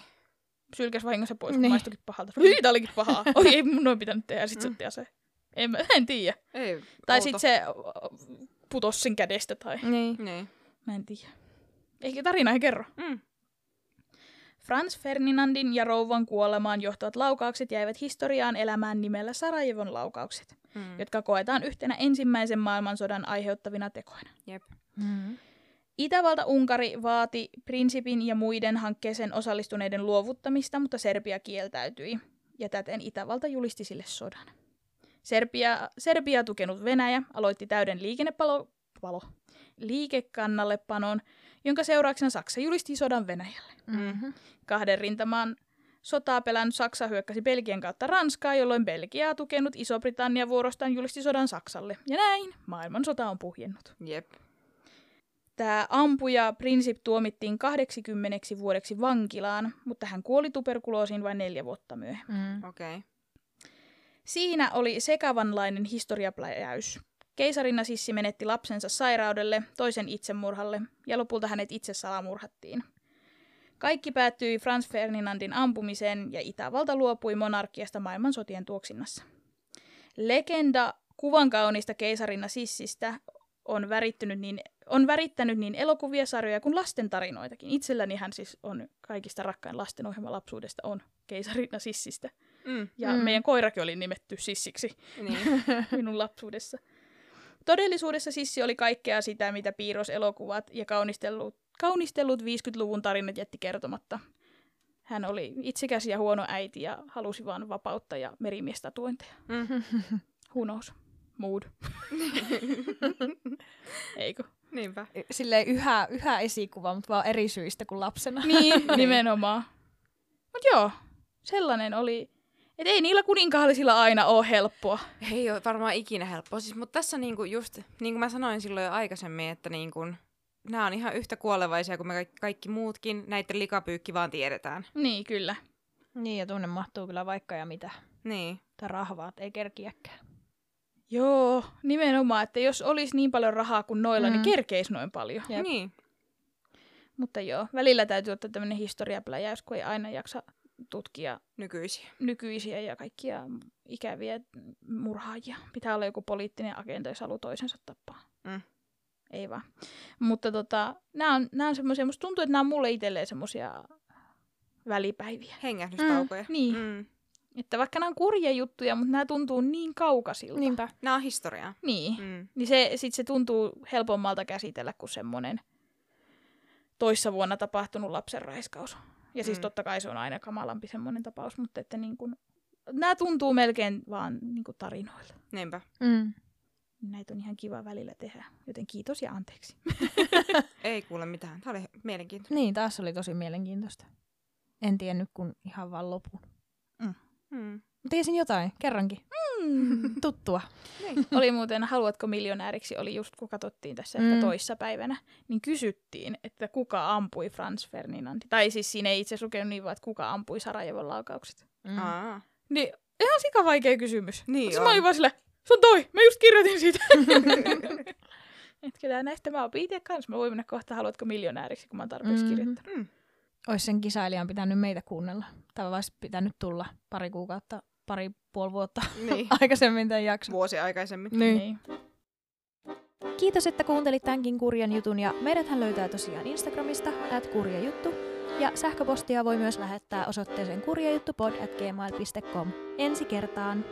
[SPEAKER 1] Sylkäs vahingossa pois, kun
[SPEAKER 3] Niin.
[SPEAKER 1] maistuikin pahalta. Hyi, tää olikin pahaa. Oi, ei mun noin pitänyt tehdä, sit se otti aseen. En, mä- en tiedä.
[SPEAKER 2] Ei,
[SPEAKER 1] Tai sitten se putosi sen kädestä tai...
[SPEAKER 3] Niin.
[SPEAKER 2] Niin.
[SPEAKER 1] Mä en tiedä. Ehkä tarina ei kerro.
[SPEAKER 2] Mm.
[SPEAKER 1] Franz Ferdinandin ja rouvan kuolemaan johtavat laukaukset jäivät historiaan elämään nimellä Sarajevon laukaukset,
[SPEAKER 2] Mm.
[SPEAKER 1] jotka koetaan yhtenä ensimmäisen maailmansodan aiheuttavina tekoina.
[SPEAKER 2] Jep.
[SPEAKER 3] Mm.
[SPEAKER 1] Itävalta-Unkari vaati Principin ja muiden hankkeeseen osallistuneiden luovuttamista, mutta Serbia kieltäytyi, ja täten Itävalta julisti sille sodan. Serbia, Serbia tukenut Venäjä aloitti täyden liikennepalo, palo, liikekannallepanon, jonka seurauksena Saksa julisti sodan Venäjälle.
[SPEAKER 3] Mm-hmm.
[SPEAKER 1] Kahden rintamaan sotaa pelännyt Saksa hyökkäsi Belgian kautta Ranskaa, jolloin Belgiaa tukenut Iso-Britannia vuorostaan julisti sodan Saksalle. Ja näin maailmansota on puhjennut.
[SPEAKER 2] Jep.
[SPEAKER 1] Tämä ampuja Princip tuomittiin 80 vuodeksi vankilaan, mutta hän kuoli tuberkuloosiin vain neljä vuotta myöhemmin.
[SPEAKER 3] Mm.
[SPEAKER 2] Okei. Okay.
[SPEAKER 1] Siinä oli sekavanlainen historiapläjäys. Keisarina Sissi menetti lapsensa sairaudelle, toisen itsemurhalle ja lopulta hänet itse salamurhattiin. Kaikki päättyi Franz Ferdinandin ampumiseen ja Itävalta luopui monarkiasta maailmansotien tuoksinnassa. Legenda kuvan kaunista keisarina Sissistä on, värittynyt niin, on värittänyt niin elokuvia, sarjoja kuin lasten tarinoitakin. Itselläni hän siis on kaikista rakkain lastenohjelma lapsuudesta on keisarina Sissistä.
[SPEAKER 2] Mm.
[SPEAKER 1] Ja
[SPEAKER 3] Mm.
[SPEAKER 1] mm. meidän koirakin oli nimetty Sissiksi
[SPEAKER 2] Niin.
[SPEAKER 1] minun lapsuudessa. Todellisuudessa Sissi oli kaikkea sitä, mitä piirroselokuvat ja kaunistellut, kaunistellut 50-luvun tarinat jätti kertomatta. Hän oli itsekäs ja huono äiti ja halusi vain vapautta ja merimiestatuointeja.
[SPEAKER 2] Mm.
[SPEAKER 1] Who knows? Mood. Eikö?
[SPEAKER 2] Niinpä.
[SPEAKER 3] Silleen yhä, yhä esikuva, mutta vaan eri syistä kuin lapsena.
[SPEAKER 1] Niin, nimenomaan. Mut joo, sellainen oli. Et ei niillä kuninkaallisilla aina ole helppoa.
[SPEAKER 2] Ei ole varmaan ikinä helppoa. Siis, mutta tässä niinku just, niin kuin mä sanoin silloin jo aikaisemmin, että niinku, nämä on ihan yhtä kuolevaisia kuin me kaikki, kaikki muutkin. Näiden likapyykki vaan tiedetään.
[SPEAKER 1] Niin, kyllä.
[SPEAKER 3] Niin, ja tunne mahtuu kyllä vaikka ja mitä.
[SPEAKER 2] Niin.
[SPEAKER 3] Tai rahvaat ei kerkiäkään.
[SPEAKER 1] Joo, nimenomaan, että jos olisi niin paljon rahaa kuin noilla, mm.
[SPEAKER 3] Mm.
[SPEAKER 1] niin kerkeisi noin paljon.
[SPEAKER 3] Jep.
[SPEAKER 2] Niin.
[SPEAKER 1] Mutta joo, välillä täytyy ottaa tämmöinen historiapläjäys, kun ei aina jaksa tutkia
[SPEAKER 2] Nykyisiä.
[SPEAKER 1] nykyisiä ja kaikkia ikäviä murhaajia. Pitää olla joku poliittinen agenda, jos haluaa toisensa tappaa.
[SPEAKER 2] Mm.
[SPEAKER 1] Ei vaan. Mutta tota, nämä on, nämä on semmoisia, musta tuntuu, että nämä on mulle itselleen semmoisia välipäiviä.
[SPEAKER 2] Hengähdystaukoja.
[SPEAKER 1] Niin,
[SPEAKER 2] Mm.
[SPEAKER 1] että vaikka nämä on kurja juttuja, mutta nämä tuntuu niin kaukaisilta.
[SPEAKER 3] Niinpä.
[SPEAKER 2] Nämä on historiaa.
[SPEAKER 1] Niin.
[SPEAKER 2] Mm.
[SPEAKER 1] Niin se, sit se tuntuu helpommalta käsitellä kuin semmoinen toissa vuonna tapahtunut lapsenraiskaus. Ja siis
[SPEAKER 2] Mm.
[SPEAKER 1] totta kai se on aina kamalampi semmoinen tapaus, mutta että niin kun, nämä tuntuu melkein vaan niin kuin tarinoilta.
[SPEAKER 2] Niinpä.
[SPEAKER 3] Mm.
[SPEAKER 1] Näitä on ihan kiva välillä tehdä, joten kiitos ja anteeksi.
[SPEAKER 2] Ei kuule mitään. Tämä oli mielenkiintoista.
[SPEAKER 3] Niin, taas oli tosi mielenkiintoista. En tiennyt kun ihan vaan lopun.
[SPEAKER 2] Mm.
[SPEAKER 3] Tiesin jotain, kerrankin.
[SPEAKER 1] Mm.
[SPEAKER 3] Tuttua.
[SPEAKER 1] oli muuten Haluatko miljonääriksi, oli just kun katsottiin tässä
[SPEAKER 3] Mm.
[SPEAKER 1] toissa päivänä, niin kysyttiin, että kuka ampui Franz Ferdinand. Tai siis siinä ei itse lukenut niin vaan, että kuka ampui Sarajevon laukaukset.
[SPEAKER 3] Mm.
[SPEAKER 2] Aa.
[SPEAKER 1] Niin ihan sika vaikea kysymys.
[SPEAKER 2] Niin
[SPEAKER 1] Mut
[SPEAKER 2] on.
[SPEAKER 1] Mä olin vaan sillä, se on toi, mä just kirjoitin siitä. Et kyllä näistä mä opin itse kanssa. Mä voin mennä kohta, haluatko miljonääriksi, kun mä oon tarpeeksi
[SPEAKER 3] Mhm.
[SPEAKER 1] kirjoittanut.
[SPEAKER 2] Mm.
[SPEAKER 3] Ois sen kisailijan pitänyt meitä kuunnella. Tai olisi pitänyt tulla pari kuukautta, pari puoli vuotta
[SPEAKER 2] Niin.
[SPEAKER 3] aikaisemmin tämän jakson.
[SPEAKER 2] Vuosi aikaisemmin.
[SPEAKER 3] Niin.
[SPEAKER 1] Niin.
[SPEAKER 3] Kiitos, että kuuntelit tämänkin kurjan jutun ja meidäthän löytää tosiaan Instagramista at kurjajuttu ja sähköpostia voi myös lähettää osoitteeseen kurjajuttupod at gmail.com. Ensi kertaan!